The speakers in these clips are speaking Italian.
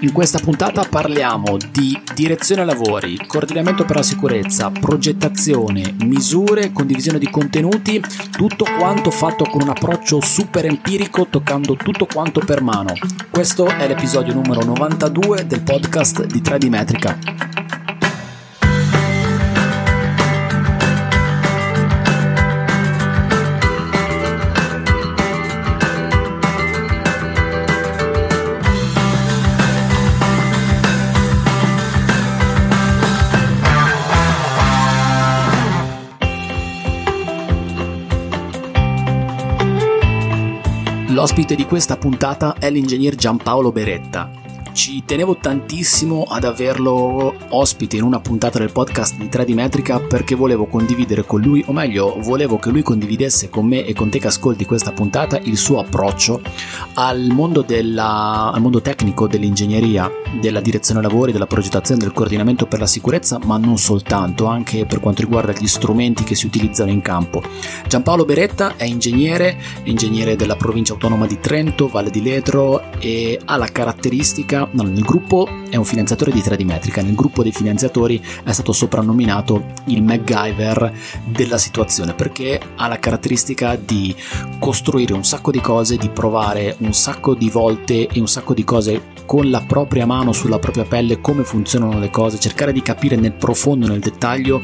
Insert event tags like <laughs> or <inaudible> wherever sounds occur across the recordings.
In questa puntata parliamo di direzione lavori, coordinamento per la sicurezza, progettazione, misure, condivisione di contenuti, tutto quanto fatto con un approccio super empirico toccando tutto quanto per mano. Questo è l'episodio numero 92 del podcast di 3D Metrica. L'ospite di questa puntata è l'ingegner Giampaolo Beretta, ci tenevo tantissimo ad averlo ospite in una puntata del podcast di 3D Metrica perché volevo condividere con lui, o meglio, volevo che lui condividesse con me e con te che ascolti questa puntata il suo approccio al mondo, della, al mondo tecnico dell'ingegneria, della direzione lavori, della progettazione, del coordinamento per la sicurezza, ma non soltanto, anche per quanto riguarda gli strumenti che si utilizzano in campo. Giampaolo Beretta è ingegnere, ingegnere della provincia autonoma di Trento, Valle di Ledro e ha la caratteristica no, nel gruppo è un finanziatore di 3D Metrica, nel gruppo dei finanziatori è stato soprannominato il MacGyver della situazione perché ha la caratteristica di costruire un sacco di cose, di provare un sacco di volte e un sacco di cose con la propria mano sulla propria pelle come funzionano le cose, cercare di capire nel profondo, nel dettaglio uh,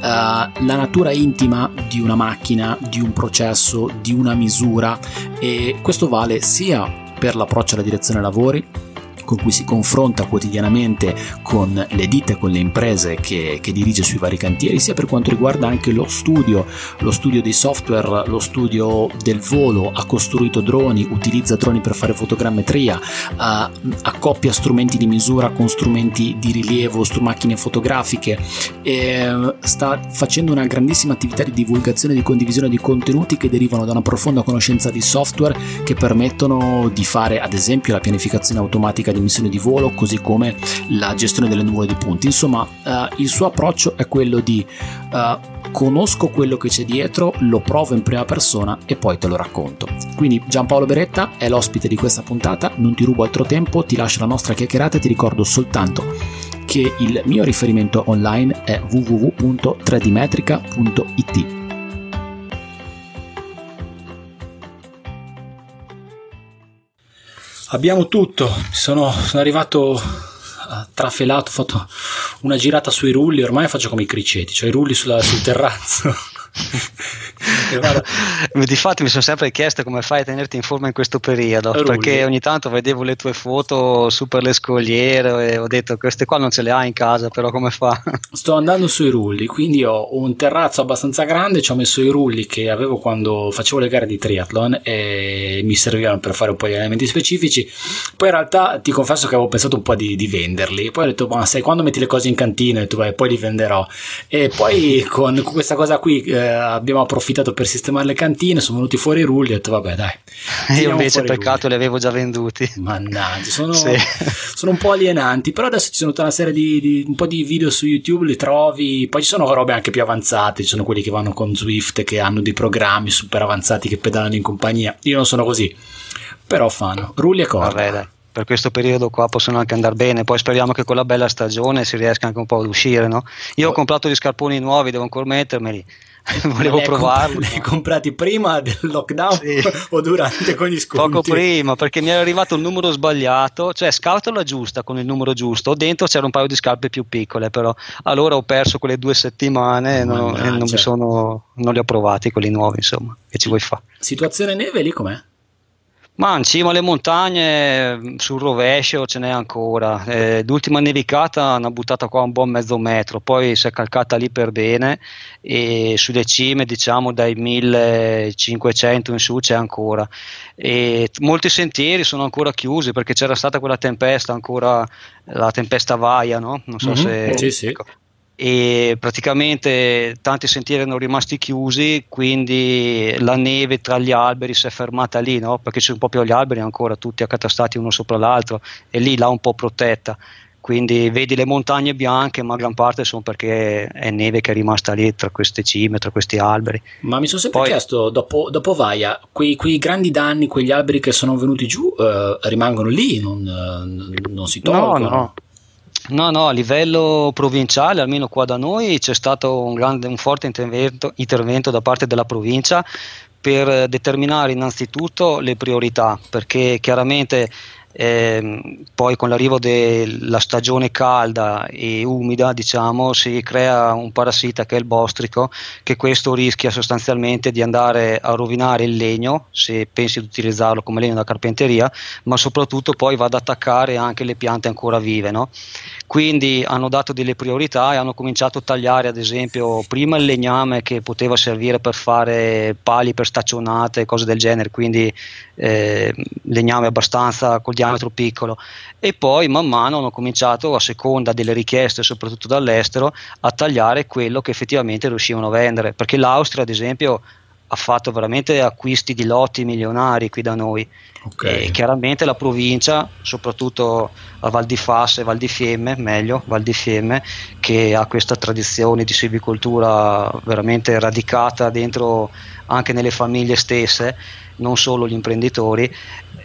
la natura intima di una macchina, di un processo, di una misura. E questo vale sia per l'approccio alla direzione lavori con cui si confronta quotidianamente con le ditte, con le imprese che, che, dirige sui vari cantieri, sia per quanto riguarda anche lo studio, lo studio dei software, lo studio del volo, ha costruito droni, utilizza droni per fare fotogrammetria, uh, accoppia strumenti di misura con strumenti di rilievo, macchine fotografiche, e sta facendo una grandissima attività di divulgazione e di condivisione di contenuti che derivano da una profonda conoscenza di software che permettono di fare ad esempio la pianificazione automatica di missioni di volo, così come la gestione delle nuvole di punti. Insomma, uh, il suo approccio è quello di uh, conosco quello che c'è dietro, lo provo in prima persona e poi te lo racconto. Quindi Giampaolo Beretta è l'ospite di questa puntata, non ti rubo altro tempo, ti lascio la nostra chiacchierata e ti ricordo soltanto che il mio riferimento online è www.3dmetrica.it. Abbiamo tutto, sono, sono arrivato trafelato, ho fatto una girata sui rulli, ormai faccio come i criceti, cioè i rulli sulla, sul terrazzo. Difatti mi sono sempre chiesto come fai a tenerti in forma in questo periodo, Rulli. perché ogni tanto vedevo le tue foto su per le scogliere e ho detto queste qua non ce le hai in casa, però come fa? Sto andando sui rulli, quindi ho un terrazzo abbastanza grande, ci ho messo i rulli che avevo quando facevo le gare di triathlon e mi servivano per fare un po' di elementi specifici. Poi in realtà ti confesso che avevo pensato un po' di, di venderli, poi ho detto ma sai quando metti le cose in cantina, ho detto beh, poi li venderò. E poi con questa cosa qui eh, abbiamo approfittato per sistemare le cantine, sono venuti fuori i rulli e ho detto vabbè dai. <laughs> Io invece peccato li avevo già venduti. Mannaggia, <laughs> sono, sì. sono, un po' alienanti, però adesso ci sono tutta una serie di, di, un po' di video su YouTube, li trovi, poi ci sono robe anche più avanzate, ci sono quelli che vanno con Swift, che hanno dei programmi super avanzati che pedalano in compagnia, io non sono così, però fanno, rulli e corda. Vabbè dai per questo periodo qua possono anche andare bene. Poi speriamo che con la bella stagione si riesca anche un po' ad uscire. No? Io ho comprato gli scarponi nuovi, devo ancora mettermeli. <laughs> volevo provarlo. Li hai comprati prima del lockdown sì. <laughs> o durante con gli sconti? Poco prima, perché mi era arrivato il numero sbagliato, cioè la giusta con il numero giusto, dentro c'era un paio di scarpe più piccole, però allora ho perso quelle due settimane e non, e non, sono, non li ho provati quelli nuovi, insomma, che ci vuoi fare? Situazione neve lì com'è? Ma in cima alle montagne, sul rovescio ce n'è ancora. Eh, l'ultima nevicata hanno buttata qua un buon mezzo metro, poi si è calcata lì per bene e sulle cime, diciamo dai 1500 in su c'è ancora. E molti sentieri sono ancora chiusi perché c'era stata quella tempesta ancora, la tempesta Vaia, no? Non so mm-hmm. se... Sì, sì. E praticamente tanti sentieri erano rimasti chiusi, quindi la neve tra gli alberi si è fermata lì, no? perché un po' più gli alberi ancora tutti accatastati uno sopra l'altro e lì l'ha un po' protetta. quindi vedi le montagne bianche, ma gran parte sono perché è neve che è rimasta lì tra queste cime, tra questi alberi. Ma mi sono sempre Poi, chiesto, dopo, dopo Vaia, quei, quei, grandi danni, quegli alberi che sono venuti giù, eh, rimangono lì, non, non si tolgono? No, no. No, no, a livello provinciale, almeno qua da noi, c'è stato un, grande, un forte intervento, intervento da parte della provincia per determinare innanzitutto le priorità, perché chiaramente eh, poi con l'arrivo della stagione calda e umida diciamo si crea un parassita che è il bostrico che questo rischia sostanzialmente di andare a rovinare il legno se pensi di utilizzarlo come legno da carpenteria ma soprattutto poi va ad attaccare anche le piante ancora vive no? quindi hanno dato delle priorità e hanno cominciato a tagliare ad esempio prima il legname che poteva servire per fare pali per staccionate cose del genere quindi eh, legname abbastanza col diametro piccolo. E poi man mano hanno cominciato a seconda delle richieste soprattutto dall'estero a tagliare quello che effettivamente riuscivano a vendere. Perché l'Austria ad esempio ha fatto veramente acquisti di lotti milionari qui da noi. Okay. e chiaramente la provincia soprattutto a Val di Fassa e Val di Fiemme meglio Val di Fiemme che ha questa tradizione di silvicoltura veramente radicata dentro anche nelle famiglie stesse non solo gli imprenditori,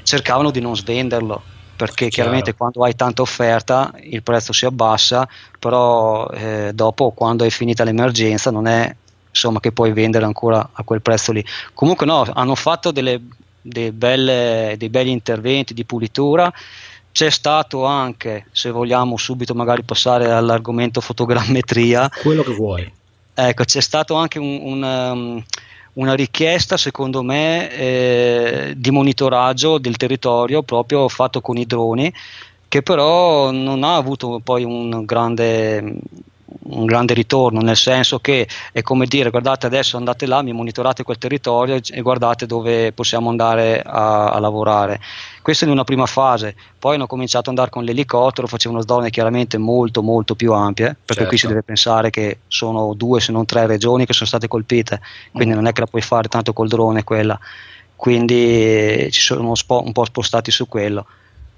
cercavano di non svenderlo perché Chiaro. chiaramente quando hai tanta offerta il prezzo si abbassa, però eh, dopo quando è finita l'emergenza non è insomma che puoi vendere ancora a quel prezzo lì. Comunque no, hanno fatto delle, dei, belle, dei belli interventi di pulitura. C'è stato anche, se vogliamo subito magari passare all'argomento fotogrammetria, quello che vuoi. Ecco, c'è stato anche un, un um, una richiesta, secondo me, eh, di monitoraggio del territorio proprio fatto con i droni, che però non ha avuto poi un grande, un grande ritorno, nel senso che è come dire guardate adesso andate là, mi monitorate quel territorio e guardate dove possiamo andare a, a lavorare. Questo in una prima fase, poi hanno cominciato ad andare con l'elicottero, facevano zone chiaramente molto molto più ampie, perché certo. qui si deve pensare che sono due se non tre regioni che sono state colpite, quindi mm. non è che la puoi fare tanto col drone quella, quindi ci sono un po' spostati su quello.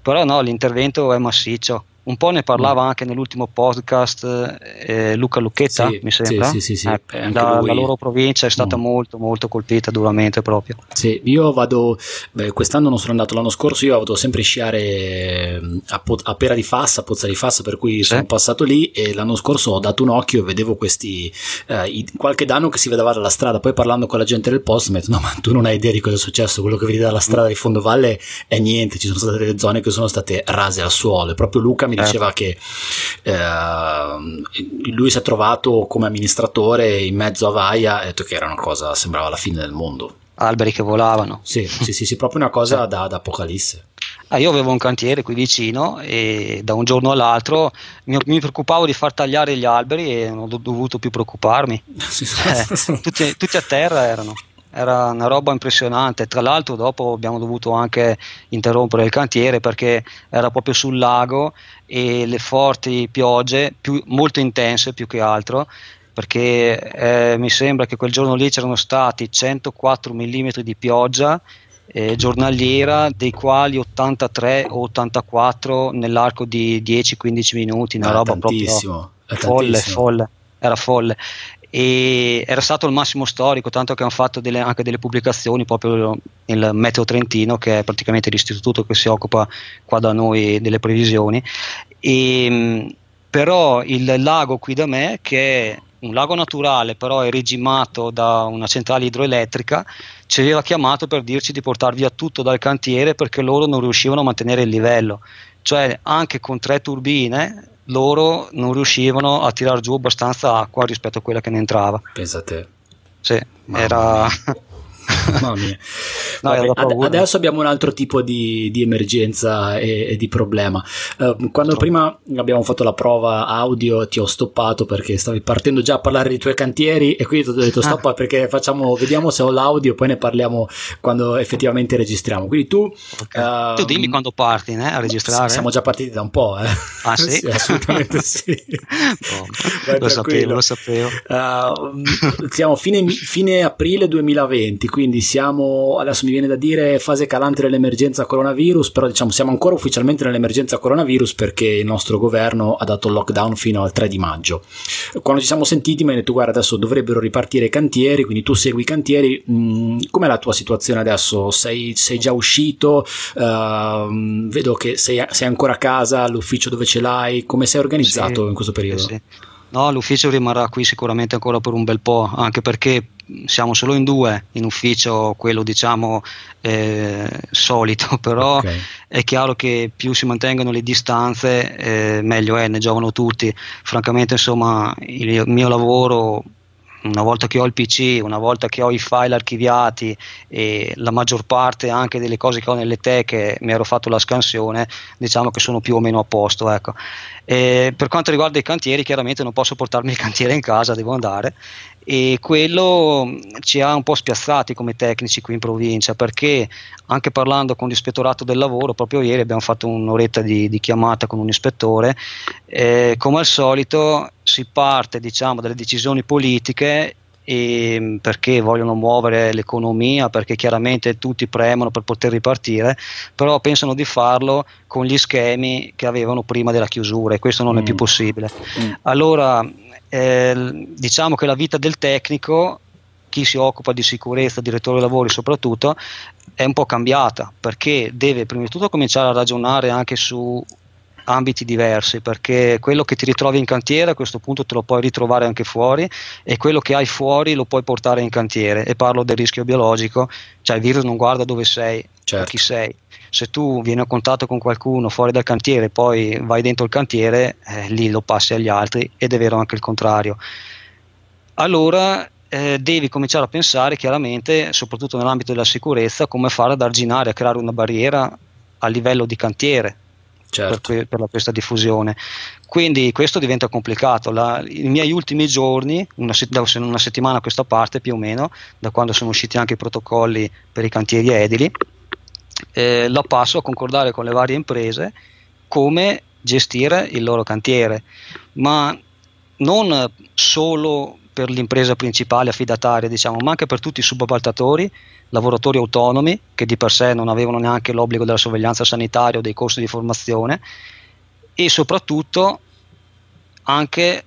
Però no, l'intervento è massiccio, un po' ne parlava anche nell'ultimo podcast eh, Luca Lucchetta, sì, mi sembra. Sì, sì, sì, ecco, la, la, loro provincia è stata mm. molto, molto colpita duramente proprio. Sì, io vado, beh, quest'anno non sono andato, l'anno scorso io vado sempre a sciare mm, a, a Pera di Fassa, a Pozza di Fassa, per cui sono passato lì e l'anno scorso ho dato un occhio e vedevo questi, eh, i, qualche danno che si vedeva dalla strada. Poi parlando con la gente del post mi ha detto, no ma tu non hai idea di cosa è successo, quello che vedi dalla strada di Fondovalle è niente, ci sono state delle zone che sono state rase al suolo e proprio Luca mi certo. diceva che eh, lui si è trovato come amministratore in mezzo a Vaia e ha detto che era una cosa, sembrava la fine del mondo. Alberi che volavano. Sì, <laughs> sì, sì, sì proprio una cosa da, da apocalisse. Ah, io avevo un cantiere qui vicino e da un giorno all'altro mi, mi preoccupavo di far tagliare gli alberi e non ho dovuto più preoccuparmi. <laughs> eh, tutti, tutti a terra erano era una roba impressionante. Tra l'altro, dopo abbiamo dovuto anche interrompere il cantiere perché era proprio sul lago e le forti piogge, più, molto intense più che altro. Perché eh, mi sembra che quel giorno lì c'erano stati 104 mm di pioggia eh, giornaliera, dei quali 83 o 84 nell'arco di 10-15 minuti. Una ah, roba tantissimo, proprio folle, folle era folle e era stato il massimo storico, tanto che hanno fatto delle, anche delle pubblicazioni proprio nel Meteo Trentino, che è praticamente l'istituto che si occupa qua da noi delle previsioni. E, però il lago qui da me, che è un lago naturale, però è regimato da una centrale idroelettrica, ci aveva chiamato per dirci di portare via tutto dal cantiere perché loro non riuscivano a mantenere il livello. Cioè, anche con tre turbine loro non riuscivano a tirar giù abbastanza acqua rispetto a quella che ne entrava. Pensa a te. Sì, Mamma era... <laughs> <laughs> Mamma mia. No, Vabbè, adesso abbiamo un altro tipo di, di emergenza e, e, di problema. Uh, quando no. prima abbiamo fatto la prova audio ti ho stoppato perché stavi partendo già a parlare dei tuoi cantieri e quindi ti ho detto stoppa ah. perché facciamo, vediamo se ho l'audio poi ne parliamo quando effettivamente registriamo. Quindi tu... Okay. Uh, tu dimmi quando parti eh, a registrare. Siamo già partiti da un po'. Eh. Ah sì? <laughs> sì assolutamente <laughs> sì. oh, lo sapevo, lo sapevo. Uh, siamo fine, fine aprile 2020, quindi quindi siamo, adesso mi viene da dire, fase calante dell'emergenza coronavirus, però diciamo siamo ancora ufficialmente nell'emergenza coronavirus perché il nostro governo ha dato il lockdown fino al 3 di maggio. Quando ci siamo sentiti mi hai detto guarda adesso dovrebbero ripartire i cantieri, quindi tu segui i cantieri, mm, com'è la tua situazione adesso? Sei, sei già uscito? Uh, vedo che sei, sei, ancora a casa, l'ufficio dove ce l'hai, come sei organizzato sì, in questo periodo? Sì. No, l'ufficio rimarrà qui sicuramente ancora per un bel po', anche perché siamo solo in due in ufficio, quello diciamo eh, solito, <laughs> però okay. è chiaro che più si mantengono le distanze eh, meglio è, ne giovano tutti. Francamente insomma il mio lavoro una volta che ho il PC, una volta che ho i file archiviati e la maggior parte anche delle cose che ho nelle teche mi ero fatto la scansione, diciamo che sono più o meno a posto. Ecco. per quanto riguarda i cantieri, chiaramente non posso portarmi il cantiere in casa, devo andare e quello ci ha un po' spiazzati come tecnici qui in provincia perché anche parlando con l'ispettorato del lavoro proprio ieri abbiamo fatto un'oretta di, di chiamata con un ispettore eh, come al solito si parte diciamo dalle decisioni politiche e perché vogliono muovere l'economia, perché chiaramente tutti premono per poter ripartire, però pensano di farlo con gli schemi che avevano prima della chiusura e questo non mm. è più mm. possibile. Mm. Allora eh, diciamo che la vita del tecnico, chi si occupa di sicurezza, direttore dei lavori soprattutto, è un po' cambiata perché deve prima di tutto cominciare a ragionare anche su ambiti diversi perché quello che ti ritrovi in cantiere a questo punto te lo puoi ritrovare anche fuori e quello che hai fuori lo puoi portare in cantiere e parlo del rischio biologico cioè il virus non guarda dove sei certo. chi sei se tu vieni a contatto con qualcuno fuori dal cantiere e poi vai dentro il cantiere, eh, lì lo passi agli altri ed è vero anche il contrario. Allora eh, devi cominciare a pensare chiaramente, soprattutto nell'ambito della sicurezza, come fare ad arginare, a creare una barriera a livello di cantiere. Certo. Per, per, questa diffusione. Quindi questo diventa complicato. La, I miei ultimi giorni, una, da una settimana a questa parte più o meno, da quando sono usciti anche i protocolli per i cantieri edili, eh, la passo a concordare con le varie imprese come gestire il loro cantiere, ma non solo per l'impresa principale affidataria, diciamo, ma anche per tutti i subappaltatori, lavoratori autonomi che di per sé non avevano neanche l'obbligo della sorveglianza sanitaria o dei corsi di formazione e soprattutto anche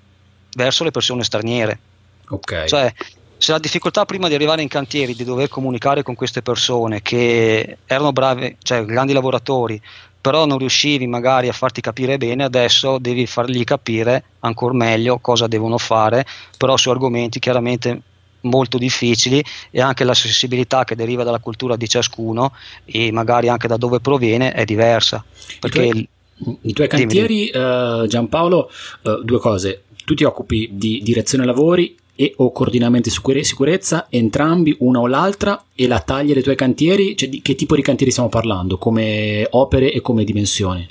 verso le persone straniere. Okay. Cioè, se la difficoltà prima di arrivare in cantieri di dover comunicare con queste persone che erano bravi, cioè grandi lavoratori, però non riuscivi magari a farti capire bene, adesso devi fargli capire ancora meglio cosa devono fare, però su argomenti chiaramente molto difficili e anche la sensibilità che deriva dalla cultura di ciascuno e magari anche da dove proviene è diversa. Perché I tuoi, i tuoi cantieri, uh, Giampaolo, uh, due cose. Tu ti occupi di direzione lavori e o coordinamento di sicurezza, entrambi, una o l'altra, e la taglia dei tuoi cantieri, cioè di che tipo di cantieri stiamo parlando, come opere e come dimensioni?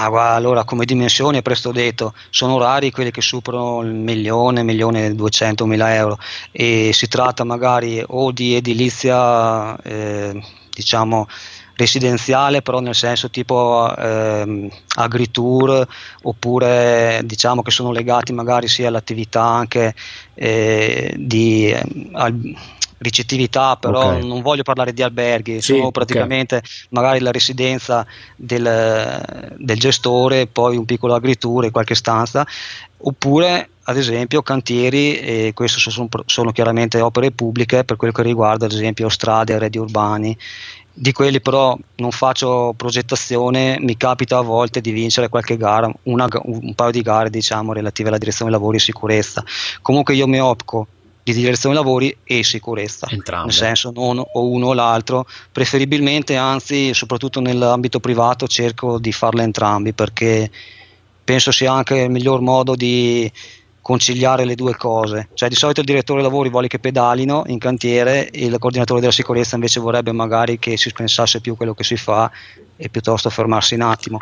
Ah, allora, come dimensioni, presto detto, sono rari quelli che superano il milione, milione e duecentomila euro e si tratta magari o di edilizia, eh, diciamo, residenziale, però nel senso tipo ehm, agritour, oppure diciamo che sono legati magari sia all'attività anche eh, di eh, al, ricettività, però okay. non voglio parlare di alberghi, sì, sono praticamente okay. magari la residenza del, del, gestore, poi un piccolo agritour e qualche stanza, oppure ad esempio cantieri, e queste sono, sono, chiaramente opere pubbliche per quello che riguarda ad esempio strade, arredi urbani di quelli però non faccio progettazione, mi capita a volte di vincere qualche gara, una, un paio di gare diciamo relative alla direzione lavori e sicurezza. Comunque io mi occupo di direzione lavori e sicurezza, Entrambe. nel senso non o uno o l'altro, preferibilmente anzi soprattutto nell'ambito privato cerco di farle entrambi perché penso sia anche il miglior modo di conciliare le due cose. Cioè, di solito il direttore dei lavori vuole che pedalino in cantiere e il coordinatore della sicurezza invece vorrebbe magari che si pensasse più quello che si fa e piuttosto fermarsi un attimo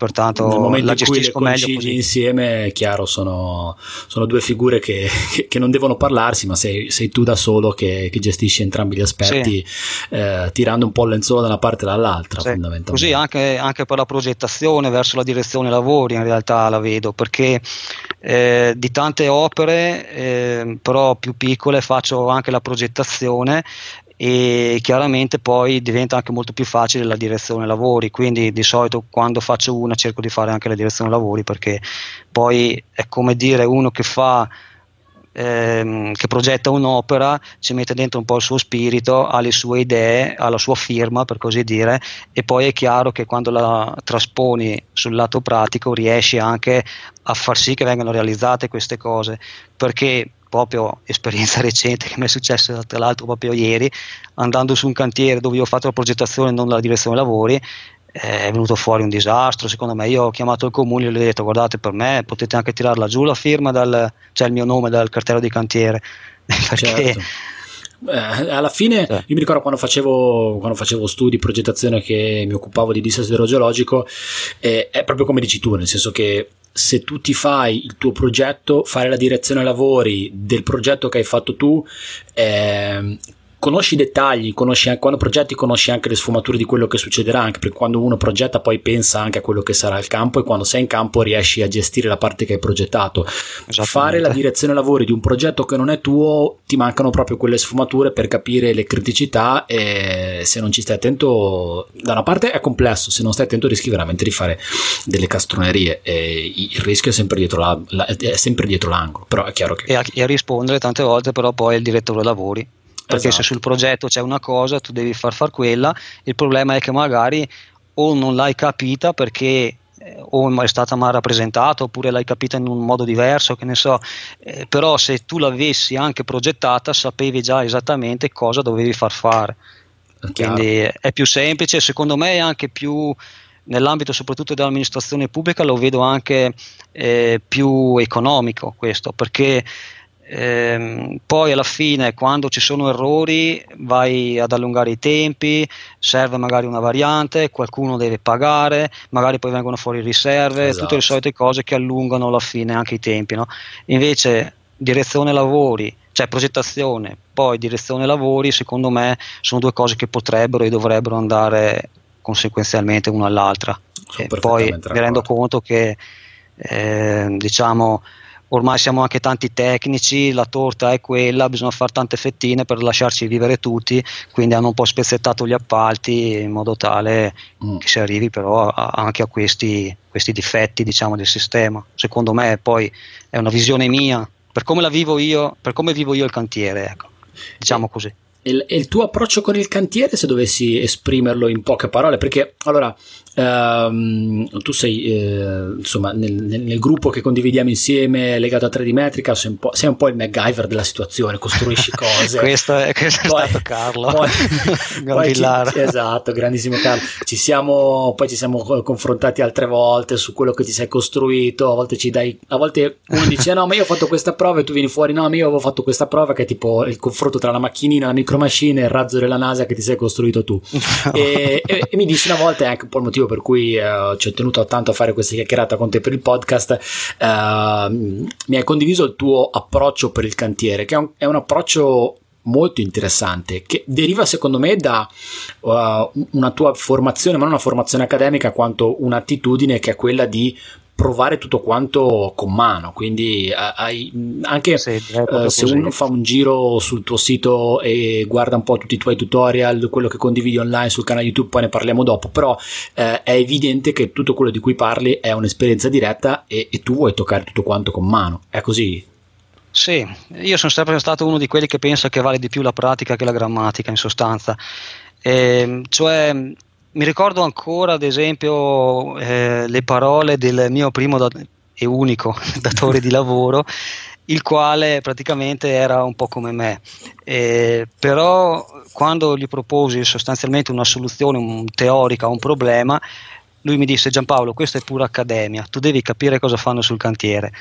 pertanto nel momento la in cui le concili insieme è chiaro sono, sono due figure che, che, che, non devono parlarsi ma sei, sei tu da solo che, che, gestisci entrambi gli aspetti sì. eh, tirando un po' il lenzuolo da una parte e dall'altra sì. fondamentalmente così anche, anche, per la progettazione verso la direzione lavori in realtà la vedo perché eh, di tante opere eh, però più piccole faccio anche la progettazione e chiaramente poi diventa anche molto più facile la direzione lavori, quindi di solito quando faccio una cerco di fare anche la direzione lavori perché poi è come dire uno che fa ehm, che progetta un'opera, ci mette dentro un po' il suo spirito, ha le sue idee, ha la sua firma per così dire e poi è chiaro che quando la trasponi sul lato pratico riesci anche a far sì che vengano realizzate queste cose. Perché proprio esperienza <laughs> recente che mi è successa tra l'altro proprio ieri andando su un cantiere dove io ho fatto la progettazione e non la direzione lavori è venuto fuori un disastro secondo me io ho chiamato il comune e gli ho detto guardate per me potete anche tirarla giù la firma dal, cioè il mio nome dal cartello di cantiere <laughs> perché certo. eh, alla fine sì. io mi ricordo quando facevo, quando facevo studi progettazione che mi occupavo di dissesto idrogeologico eh, è proprio come dici tu nel senso che se tu ti fai il tuo progetto, fare la direzione lavori del progetto che hai fatto tu, eh, conosci i dettagli, conosci quando progetti conosci anche le sfumature di quello che succederà, anche perché quando uno progetta poi pensa anche a quello che sarà il campo e quando sei in campo riesci a gestire la parte che hai progettato. Fare la direzione lavori di un progetto che non è tuo ti mancano proprio quelle sfumature per capire le criticità e se non ci stai attento, da una parte è complesso, se non stai attento rischi veramente di fare delle castronerie e il rischio è sempre dietro, la, la, è sempre dietro l'angolo, però è chiaro che... E a, e a rispondere tante volte però poi il direttore lavori perché esatto. se sul progetto c'è una cosa tu devi far far quella, il problema è che magari o non l'hai capita perché eh, o è stata mal rappresentata oppure l'hai capita in un modo diverso, che ne so, eh, però se tu l'avessi anche progettata sapevi già esattamente cosa dovevi far fare. Quindi è più semplice, secondo me è anche più nell'ambito soprattutto dell'amministrazione pubblica lo vedo anche eh, più economico questo, perché Ehm, poi alla fine quando ci sono errori vai ad allungare i tempi, serve magari una variante, qualcuno deve pagare, magari poi vengono fuori riserve, esatto. tutte le solite cose che allungano alla fine anche i tempi. No? Invece direzione lavori, cioè progettazione, poi direzione lavori, secondo me sono due cose che potrebbero e dovrebbero andare conseguenzialmente una all'altra. E poi mi rendo conto che eh, diciamo ormai siamo anche tanti tecnici, la torta è quella, bisogna fare tante fettine per lasciarci vivere tutti, quindi hanno un po' spezzettato gli appalti in modo tale mm. che si arrivi però a, anche a questi, questi difetti diciamo, del sistema. Secondo me poi è una visione mia, per come la vivo io, per come vivo io il cantiere, ecco, diciamo così. E il tuo approccio con il cantiere, se dovessi esprimerlo in poche parole, perché allora Um, tu sei eh, insomma nel, nel, nel, gruppo che condividiamo insieme legato a 3D Metrica sei un po', sei un po il MacGyver della situazione costruisci <laughs> cose. Questo, è, questo poi, è stato Carlo. poi, <laughs> poi ci, esatto grandissimo Carlo. Ci siamo, poi ci siamo confrontati altre volte su quello che ti sei costruito a volte ci dai a volte uno dice no ma io ho fatto questa prova e tu vieni fuori no ma io avevo fatto questa prova che è tipo il confronto tra la macchinina la micromachine il razzo della NASA che ti sei costruito tu. <laughs> E, e, e mi dici una volta è anche un po' il motivo per cui eh, ci ho tenuto tanto a fare questa chiacchierata con te per il podcast, eh, mi hai condiviso il tuo approccio per il cantiere, che è un, è un approccio molto interessante che deriva secondo me da uh, una tua formazione, ma non una formazione accademica quanto un'attitudine che è quella di provare tutto quanto con mano. Quindi eh, hai, anche sì, uh, se uno fa un giro sul tuo sito e guarda un po' tutti i tuoi tutorial, quello che condividi online sul canale YouTube, poi ne parliamo dopo. Però uh, è evidente che tutto quello di cui parli è un'esperienza diretta e, e tu vuoi toccare tutto quanto con mano. È così? Sì, io sono sempre stato uno di quelli che pensa che vale di più la pratica che la grammatica, in sostanza. E, ehm, cioè, mi ricordo ancora, ad esempio, eh, le parole del mio primo da- e unico <laughs> datore di lavoro, il quale praticamente era un po' come me. Eh, però quando gli proposi sostanzialmente una soluzione un, teorica a un problema, lui mi disse Giampaolo, questa è pura accademia, tu devi capire cosa fanno sul cantiere.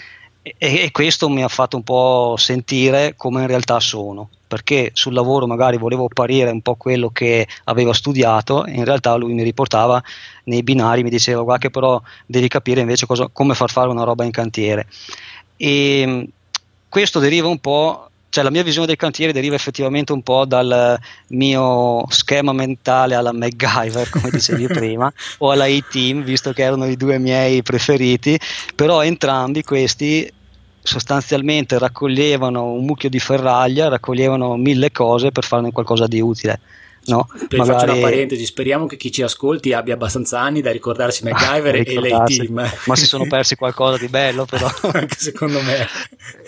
E, e questo mi ha fatto un po' sentire come in realtà sono perché sul lavoro magari volevo apparire un po' quello che aveva studiato e in realtà lui mi riportava nei binari, mi diceva guarda che però devi capire invece cosa, come far fare una roba in cantiere. E questo deriva un po', cioè la mia visione del cantiere deriva effettivamente un po' dal mio schema mentale alla MacGyver, come dicevi <laughs> prima, o alla A-Team, visto che erano i due miei preferiti, però entrambi questi sostanzialmente raccoglievano un mucchio di ferraglia, raccoglievano mille cose per farne qualcosa di utile. No, magari... faccio una parentesi, speriamo che chi ci ascolti abbia abbastanza anni da ricordarsi MacGyver <laughs> e lei team. Ma si sono persi qualcosa di bello, però. <laughs> Anche secondo me.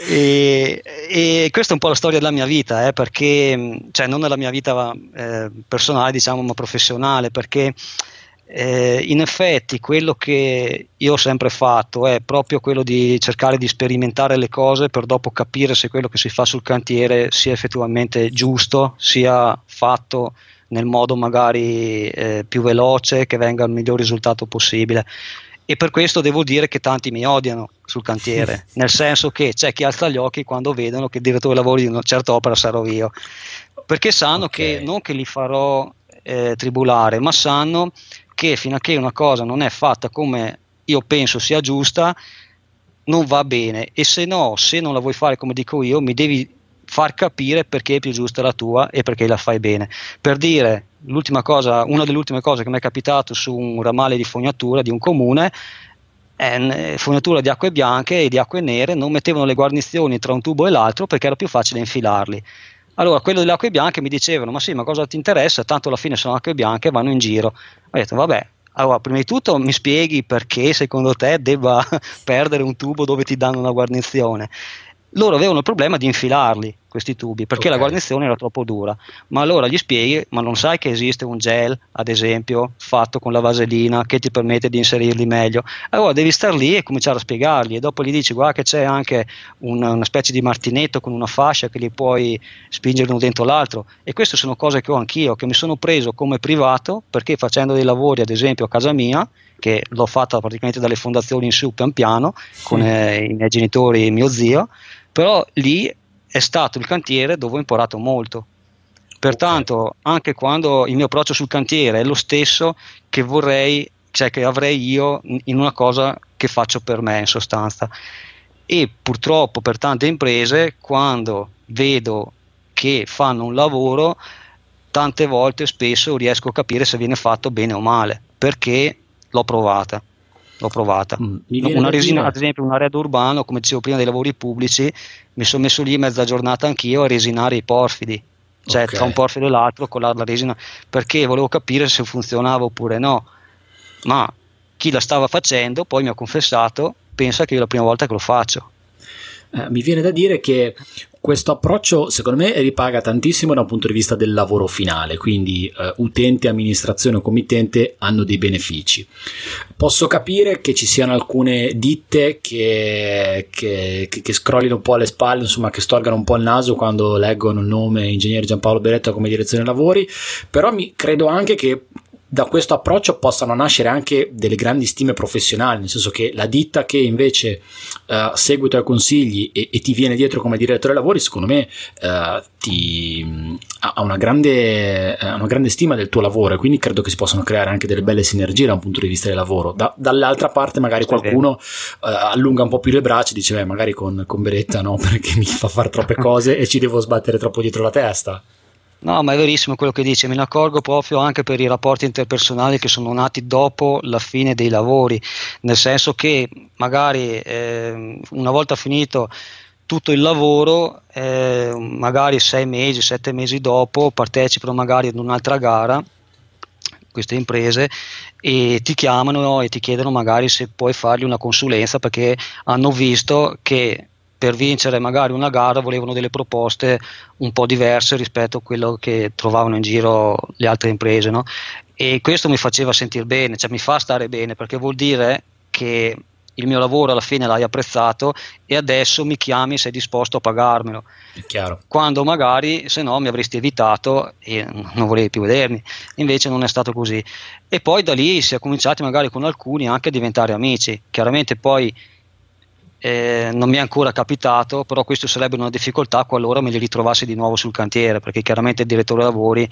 E, e, questa è un po' la storia della mia vita, eh, perché, cioè non della mia vita eh, personale, diciamo, ma professionale, perché eh, in effetti quello che io ho sempre fatto è proprio quello di cercare di sperimentare le cose per dopo capire se quello che si fa sul cantiere sia effettivamente giusto, sia fatto nel modo magari eh, più veloce, che venga il miglior risultato possibile. E per questo devo dire che tanti mi odiano sul cantiere, <laughs> nel senso che c'è chi alza gli occhi quando vedono che il direttore lavori di una certa opera sarò io, perché sanno okay. che non che li farò eh, tribulare, ma sanno che fino a che una cosa non è fatta come io penso sia giusta, non va bene e se no, se non la vuoi fare come dico io, mi devi far capire perché è più giusta la tua e perché la fai bene. Per dire, cosa, una delle ultime cose che mi è capitato su un ramale di fognatura di un comune è fognatura di acque bianche e di acque nere, non mettevano le guarnizioni tra un tubo e l'altro perché era più facile infilarli. Allora, quello delle acque bianche mi dicevano: Ma sì, ma cosa ti interessa? Tanto alla fine sono acque bianche e vanno in giro. Ho detto: Vabbè, allora, prima di tutto mi spieghi perché secondo te debba <laughs> perdere un tubo dove ti danno una guarnizione loro avevano il problema di infilarli questi tubi perché okay. la guarnizione era troppo dura. Ma allora gli spieghi ma non sai che esiste un gel ad esempio fatto con la vaselina che ti permette di inserirli meglio? Allora devi star lì e cominciare a spiegargli e dopo gli dici guarda che c'è anche una, una specie di martinetto con una fascia che li puoi spingere uno dentro l'altro. E queste sono cose che ho anch'io che mi sono preso come privato perché facendo dei lavori ad esempio a casa mia che l'ho fatta praticamente dalle fondazioni in su pian piano con eh, i miei genitori e mio zio però lì è stato il cantiere dove ho imparato molto. Pertanto, anche quando il mio approccio sul cantiere è lo stesso che vorrei, cioè che avrei io in una cosa che faccio per me in sostanza. E purtroppo per tante imprese, quando vedo che fanno un lavoro, tante volte spesso riesco a capire se viene fatto bene o male, perché l'ho provata l'ho provata. Mm, una resina, ad esempio, un arredo urbano, come dicevo prima, dei lavori pubblici, mi sono messo lì mezza giornata anch'io a resinare i porfidi, cioè okay. tra un porfido e l'altro con la resina, perché volevo capire se funzionava oppure no. Ma chi la stava facendo poi mi ha confessato, pensa che io è la prima volta che lo faccio. Eh, mi viene da dire che questo approccio secondo me ripaga tantissimo da un punto di vista del lavoro finale, quindi eh, utente, amministrazione o committente hanno dei benefici. Posso capire che ci siano alcune ditte che, che, che, che scrollino un po' le spalle, insomma che storgano un po' il naso quando leggono il nome ingegnere Giampaolo Beretta come direzione lavori, però mi credo anche che da questo approccio possano nascere anche delle grandi stime professionali, nel senso che la ditta che invece uh, segue i tuoi consigli e, e, ti viene dietro come direttore lavori, secondo me uh, ti, ha una grande, una grande, stima del tuo lavoro e quindi credo che si possano creare anche delle belle sinergie da un punto di vista del lavoro. Da, dall'altra parte magari qualcuno uh, allunga un po' più le braccia e dice, beh, magari con, con Beretta no, <laughs> perché mi fa fare troppe cose e ci devo sbattere troppo dietro la testa. No, ma è verissimo quello che dice, me ne accorgo proprio anche per i rapporti interpersonali che sono nati dopo la fine dei lavori, nel senso che magari eh, una volta finito tutto il lavoro, eh, magari sei mesi, sette mesi dopo, partecipano magari ad un'altra gara, queste imprese, e ti chiamano e ti chiedono magari se puoi fargli una consulenza perché hanno visto che per vincere magari una gara volevano delle proposte un po' diverse rispetto a quello che trovavano in giro le altre imprese no? e questo mi faceva sentire bene, cioè mi fa stare bene perché vuol dire che il mio lavoro alla fine l'hai apprezzato e adesso mi chiami sei disposto a pagarmelo. Quando magari se no mi avresti evitato e non volevi più vedermi. Invece non è stato così. E poi da lì si è cominciati magari con alcuni anche a diventare amici. Chiaramente poi eh, non mi è ancora capitato, però questo sarebbe una difficoltà qualora me li ritrovassi di nuovo sul cantiere, perché chiaramente il direttore lavori,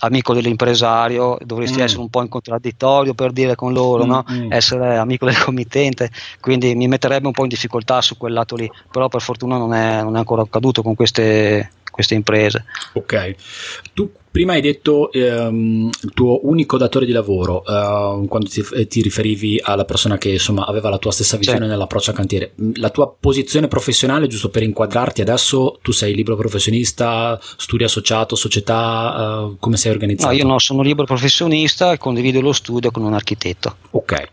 amico dell'impresario, dovresti mm. essere un po' in contraddittorio per dire con loro, mm, no? mm. essere amico del committente, quindi mi metterebbe un po' in difficoltà su quel lato lì, però per fortuna non è, non è ancora accaduto con queste, queste imprese. Ok, tu prima hai detto ehm, il tuo unico datore di lavoro eh, quando ti, eh, ti, riferivi alla persona che insomma aveva la tua stessa visione sì. nell'approccio al cantiere. La tua posizione professionale, giusto per inquadrarti adesso, tu sei libero professionista, studio associato, società, eh, come sei organizzato? No, io no, sono libero professionista e condivido lo studio con un architetto. Ok.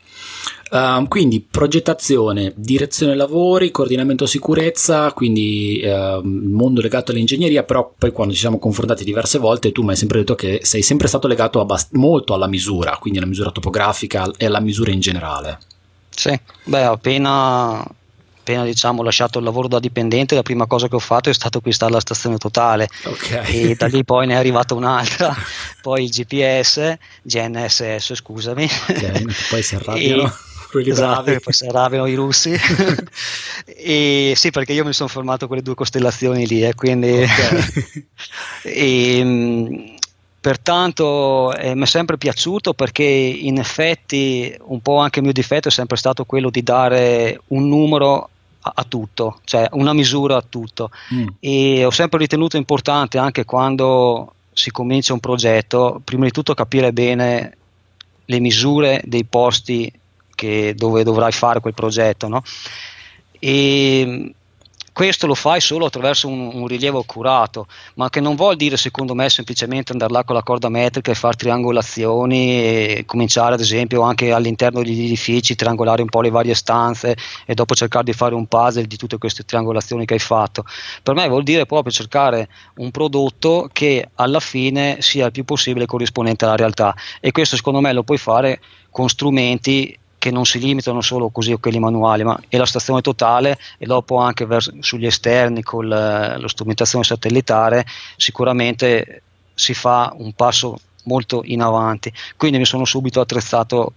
Uh, quindi progettazione, direzione lavori, coordinamento sicurezza, quindi uh, mondo legato all'ingegneria, però poi quando ci siamo confrontati diverse volte tu mi hai sempre detto che sei sempre stato legato abbast- molto alla misura, quindi alla misura topografica e alla misura in generale. Sì, beh appena, appena diciamo, lasciato il lavoro da dipendente la prima cosa che ho fatto è stato acquistare la stazione totale okay. e da lì poi ne è arrivata un'altra, <laughs> poi il GPS, GNSS scusami. Ok, poi si arrabbiano. E, quelli esatto, bravi. poi si arrabbiano i russi. <laughs> e sì, perché io mi sono fermato con le due costellazioni lì, eh, quindi... Okay. <laughs> e, ehm, pertanto eh, mi è sempre piaciuto perché in effetti un po' anche il mio difetto è sempre stato quello di dare un numero a, a tutto, cioè una misura a tutto. Mm. E ho sempre ritenuto importante anche quando si comincia un progetto, prima di tutto capire bene le misure dei posti che, dove dovrai fare quel progetto. No? E questo lo fai solo attraverso un, un, rilievo accurato, ma che non vuol dire secondo me semplicemente andare là con la corda metrica e fare triangolazioni e cominciare ad esempio anche all'interno degli edifici, triangolare un po' le varie stanze e dopo cercare di fare un puzzle di tutte queste triangolazioni che hai fatto. Per me vuol dire proprio cercare un prodotto che alla fine sia il più possibile corrispondente alla realtà e questo secondo me lo puoi fare con strumenti che non si limitano solo così a quelli manuali, ma è la stazione totale e dopo anche vers- sugli esterni con la, la strumentazione satellitare sicuramente si fa un passo molto in avanti. Quindi mi sono subito attrezzato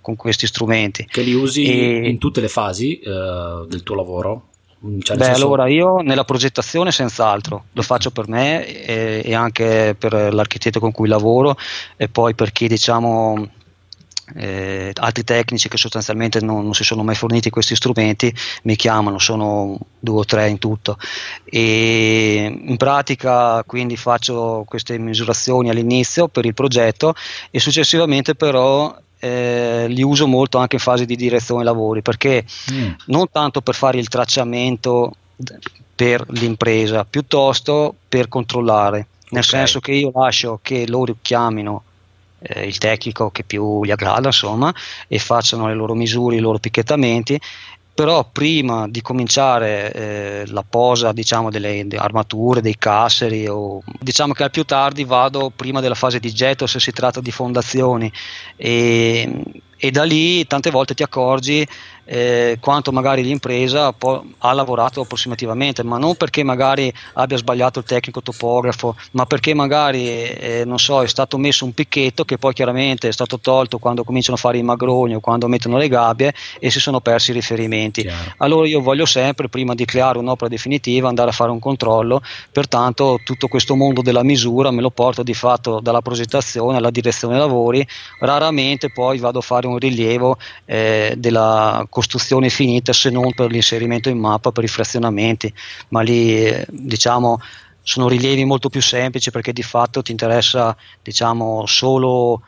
con questi strumenti. Che li usi e... in tutte le fasi eh, del tuo lavoro? Cioè, Beh, senso... allora io nella progettazione senz'altro lo faccio per me e, e, anche per l'architetto con cui lavoro e poi per chi diciamo eh, altri tecnici che sostanzialmente non, non, si sono mai forniti questi strumenti mi chiamano, sono due o tre in tutto e in pratica quindi faccio queste misurazioni all'inizio per il progetto e successivamente però eh, li uso molto anche in fase di direzione lavori perché mm. non tanto per fare il tracciamento per l'impresa piuttosto per controllare nel okay. senso che io lascio che loro chiamino eh, il tecnico che più gli aggrada insomma e facciano le loro misure, i loro picchettamenti. Però prima di cominciare eh, la posa diciamo, delle, delle, armature, dei casseri o diciamo che al più tardi vado prima della fase di getto se si tratta di fondazioni e, e da lì tante volte ti accorgi eh, quanto magari l'impresa po- ha lavorato approssimativamente, ma non perché magari abbia sbagliato il tecnico topografo, ma perché magari eh, non so, è stato messo un picchetto che poi chiaramente è stato tolto quando cominciano a fare i magroni o quando mettono le gabbie e si sono persi i riferimenti. Chiaro. Allora io voglio sempre, prima di creare un'opera definitiva, andare a fare un controllo, pertanto tutto questo mondo della misura me lo porto di fatto dalla progettazione alla direzione lavori, raramente poi vado a fare un rilievo eh, della costruzione finita se non per l'inserimento in mappa per i frazionamenti, ma lì eh, diciamo sono rilievi molto più semplici perché di fatto ti interessa diciamo solo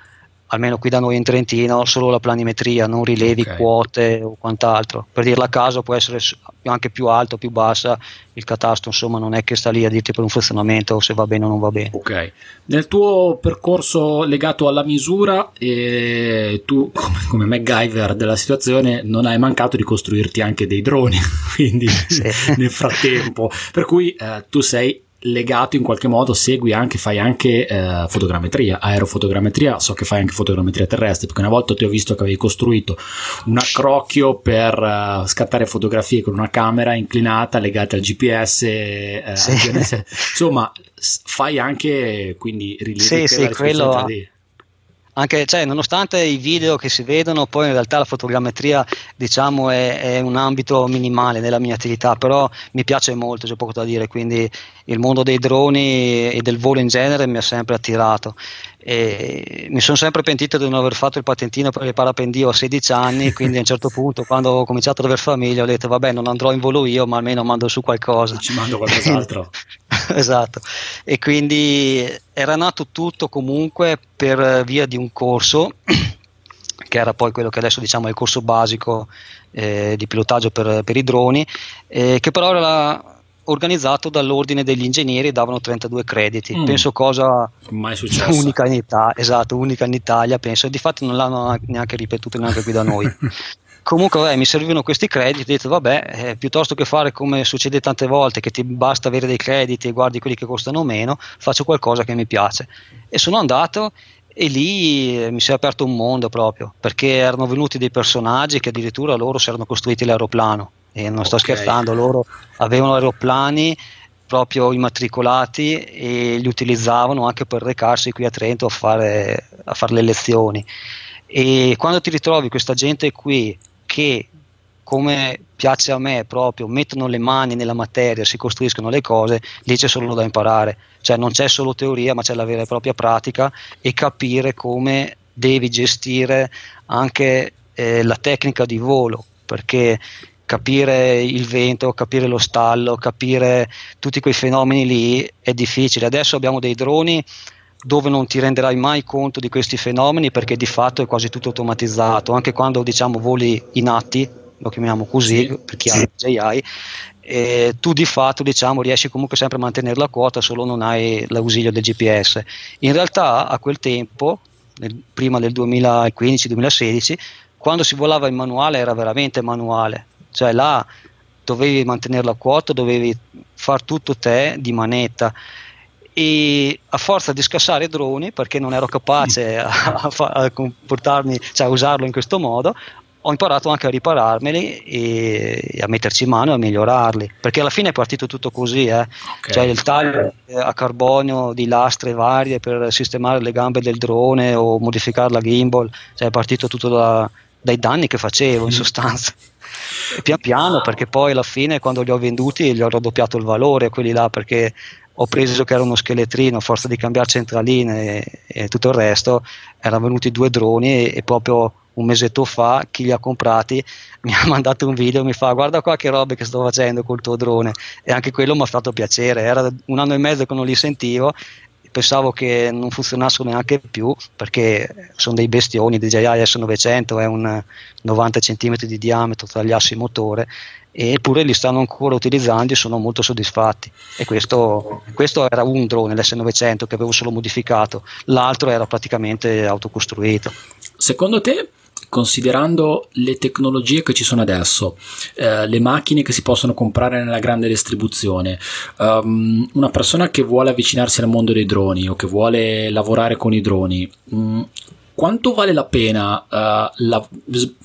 almeno qui da noi in Trentino, solo la planimetria, non rilevi okay. quote o quant'altro. Per dirla a caso può essere anche più alta o più bassa, il catasto insomma non è che sta lì a dirti per un funzionamento se va bene o non va bene. Ok, nel tuo percorso legato alla misura, eh, tu come, come MacGyver della situazione non hai mancato di costruirti anche dei droni, <laughs> quindi sì. nel frattempo, per cui eh, tu sei legato in qualche modo, segui anche, fai anche eh, fotogrammetria, aerofotogrammetria, so che fai anche fotogrammetria terrestre, perché una volta ti ho visto che avevi costruito un accrocchio per uh, scattare fotografie con una camera inclinata legata al GPS, eh, sì. <laughs> insomma fai anche quindi rilievi sì, sì, quello... Di anche, cioè, nonostante i video che si vedono, poi in realtà la fotogrammetria diciamo è, è, un ambito minimale nella mia attività, però mi piace molto, c'è poco da dire, quindi il mondo dei droni e del volo in genere mi ha sempre attirato E mi sono sempre pentito di non aver fatto il patentino per il parapendio a 16 anni, <laughs> quindi a un certo punto quando ho cominciato ad aver famiglia ho detto vabbè non andrò in volo io, ma almeno mando su qualcosa. Ci mando qualcos'altro. <laughs> esatto. E quindi era nato tutto comunque per via di un corso <clears throat> che era poi quello che adesso diciamo è il corso basico eh, di pilotaggio per, per i droni, eh, che però era organizzato dall'ordine degli ingegneri davano 32 crediti. Mm. Penso cosa unica in, Italia, esatto, unica in Italia, penso. Di fatto non l'hanno neanche ripetuto neanche qui da noi. <laughs> Comunque vabbè, mi servivano questi crediti, ho detto vabbè, eh, piuttosto che fare come succede tante volte, che ti basta avere dei crediti e guardi quelli che costano meno, faccio qualcosa che mi piace. E sono andato e lì eh, mi si è aperto un mondo proprio, perché erano venuti dei personaggi che addirittura loro si erano costruiti l'aeroplano e non sto okay. scherzando, loro avevano aeroplani proprio immatricolati e li utilizzavano anche per recarsi qui a Trento a fare, a fare le lezioni. E quando ti ritrovi questa gente qui che come piace a me proprio, mettono le mani nella materia, si costruiscono le cose, lì c'è solo da imparare, cioè non c'è solo teoria ma c'è la vera e propria pratica e capire come devi gestire anche eh, la tecnica di volo, perché capire il vento, capire lo stallo, capire tutti quei fenomeni lì è difficile. Adesso abbiamo dei droni dove non ti renderai mai conto di questi fenomeni perché di fatto è quasi tutto automatizzato, anche quando diciamo voli in atti, lo chiamiamo così sì, per chi ha JI, e tu di fatto diciamo riesci comunque sempre a mantenere la quota, solo non hai l'ausilio del GPS. In realtà a quel tempo, nel, prima del 2015-2016, quando si volava in manuale era veramente manuale, cioè là dovevi mantenere la quota, dovevi far tutto te di manetta. E a forza di scassare i droni perché non ero capace a, a, a comportarmi, cioè a usarlo in questo modo ho imparato anche a ripararmeli e a metterci in mano e a migliorarli. Perché alla fine è partito tutto così eh. okay. cioè il taglio a carbonio di lastre varie per sistemare le gambe del drone o modificare la gimbal cioè è partito tutto da, dai danni che facevo in sostanza pian piano perché poi alla fine quando li ho venduti gli ho raddoppiato il valore quelli là perché ho preso che era uno scheletrino a forza di cambiare centraline e, e tutto il resto erano venuti due droni e, e, proprio un mesetto fa chi li ha comprati <laughs> mi ha mandato un video e mi fa guarda qua che robe che sto facendo col tuo drone. E anche quello mi ha fatto piacere era un anno e mezzo che non li sentivo pensavo che non funzionassero neanche più perché sono dei bestioni DJI S900 è un 90 cm di diametro tra gli assi motore eppure li stanno ancora utilizzando e sono molto soddisfatti. E questo, questo era un drone l'S900 che avevo solo modificato l'altro era praticamente autocostruito. Secondo te considerando le tecnologie che ci sono adesso, eh, le macchine che si possono comprare nella grande distribuzione, um, una persona che vuole avvicinarsi al mondo dei droni o che vuole lavorare con i droni, mh, mm, quanto vale la pena, uh, la,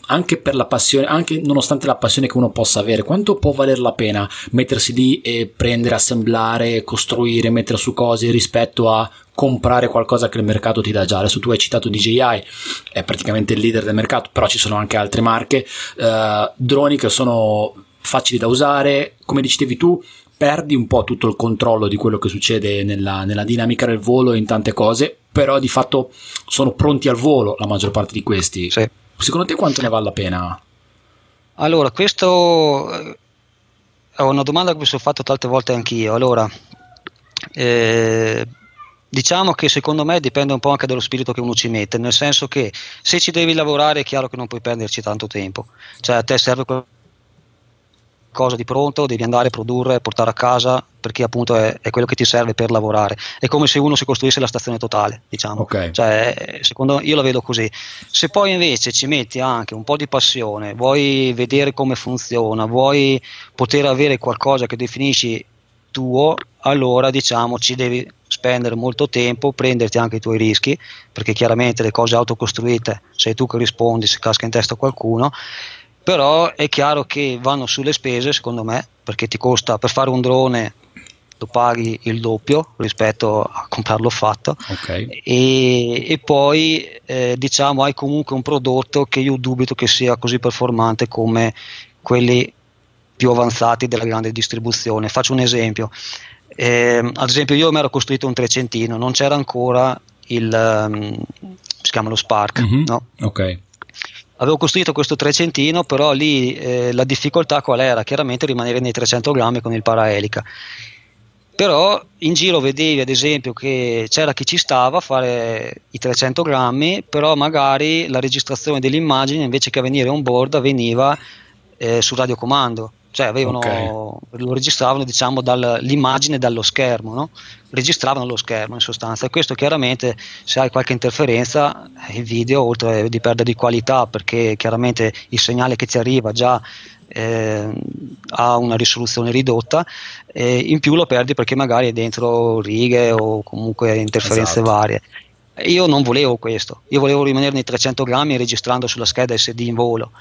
anche per la passione, anche nonostante la passione che uno possa avere, quanto può valer la pena mettersi lì e prendere, assemblare, costruire, mettere su cose rispetto a comprare qualcosa che il mercato ti dà già. Adesso tu hai citato DJI, è praticamente il leader del mercato, però ci sono anche altre marche, uh, droni che sono facili da usare, come dicevi tu, perdi un po' tutto il controllo di quello che succede nella, nella dinamica del volo e in tante cose, però di fatto sono pronti al volo la maggior parte di questi. Sì. Secondo te quanto ne vale la pena? Allora, questo eh, è una domanda che mi sono fatto tante volte anch'io. Allora, eh, Diciamo che secondo me dipende un po' anche dallo spirito che uno ci mette, nel senso che se ci devi lavorare è chiaro che non puoi perderci tanto tempo, cioè a te serve qualcosa di pronto, devi andare a produrre, portare a casa, perché appunto è, è, quello che ti serve per lavorare. È come se uno si costruisse la stazione totale, diciamo. Okay. Cioè, secondo, io la vedo così. Se poi invece ci metti anche un po' di passione, vuoi vedere come funziona, vuoi poter avere qualcosa che definisci tuo, allora diciamo ci devi spendere molto tempo, prenderti anche i tuoi rischi, perché chiaramente le cose autocostruite sei tu che rispondi se casca in testa qualcuno, però è chiaro che vanno sulle spese secondo me, perché ti costa per fare un drone lo paghi il doppio rispetto a comprarlo fatto okay. e, e, poi eh, diciamo hai comunque un prodotto che io dubito che sia così performante come quelli più avanzati della grande distribuzione. Faccio un esempio, eh, ad esempio io mi ero costruito un trecentino, non c'era ancora il um, si chiama lo Spark, mm-hmm. no? Ok avevo costruito questo trecentino, però lì eh, la difficoltà qual era? Chiaramente rimanere nei 300 grammi con il paraelica. Però in giro vedevi ad esempio che c'era chi ci stava a fare i 300 grammi, però magari la registrazione dell'immagine invece che venire on board avveniva eh, su radiocomando cioè avevano, okay. lo registravano diciamo dall'immagine dallo schermo, no? registravano lo schermo in sostanza e questo chiaramente se hai qualche interferenza il video oltre di perdere di qualità perché chiaramente il segnale che ti arriva già eh, ha una risoluzione ridotta e in più lo perdi perché magari è dentro righe o comunque interferenze esatto. varie. Io non volevo questo, io volevo rimanere nei 300 grammi registrando sulla scheda SD in volo.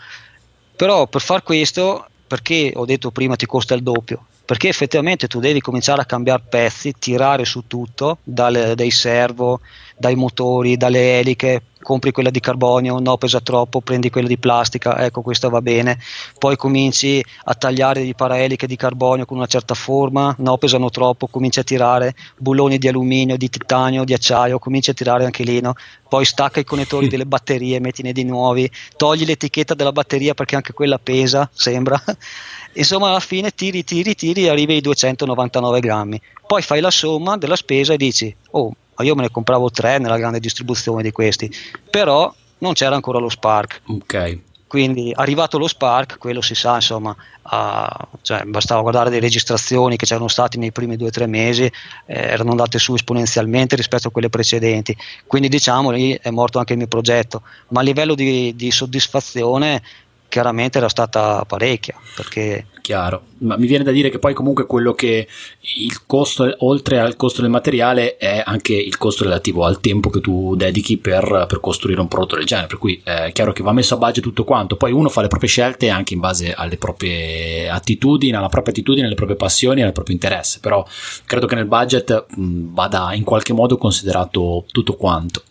Però per far questo perché ho detto prima ti costa il doppio? Perché effettivamente tu devi cominciare a cambiare pezzi, tirare su tutto, dalle, dai servo, dai motori, dalle eliche, compri quella di carbonio, no pesa troppo, prendi quella di plastica, ecco questa va bene, poi cominci a tagliare i paraeliche di carbonio con una certa forma, no pesano troppo, cominci a tirare bulloni di alluminio, di titanio, di acciaio, cominci a tirare anche lì, no? poi stacca i connettori delle batterie, mettine di nuovi, togli l'etichetta della batteria perché anche quella pesa, sembra, <laughs> insomma alla fine tiri, tiri, tiri e arrivi ai 299 grammi, poi fai la somma della spesa e dici, oh ma io me ne compravo tre nella grande distribuzione di questi, però non c'era ancora lo Spark. Ok. Quindi arrivato lo Spark, quello si sa, insomma, uh, cioè, bastava guardare le registrazioni che c'erano state nei primi due o tre mesi, eh, erano andate su esponenzialmente rispetto a quelle precedenti. Quindi diciamo lì è morto anche il mio progetto, ma a livello di, di soddisfazione chiaramente era stata parecchia perché chiaro. Ma mi viene da dire che poi comunque quello che il costo oltre al costo del materiale è anche il costo relativo al tempo che tu dedichi per, per costruire un prodotto del genere. Per cui è chiaro che va messo a budget tutto quanto. Poi uno fa le proprie scelte anche in base alle proprie attitudini alla propria attitudine alle proprie passioni al proprio interesse. Però credo che nel budget mh, vada in qualche modo considerato tutto quanto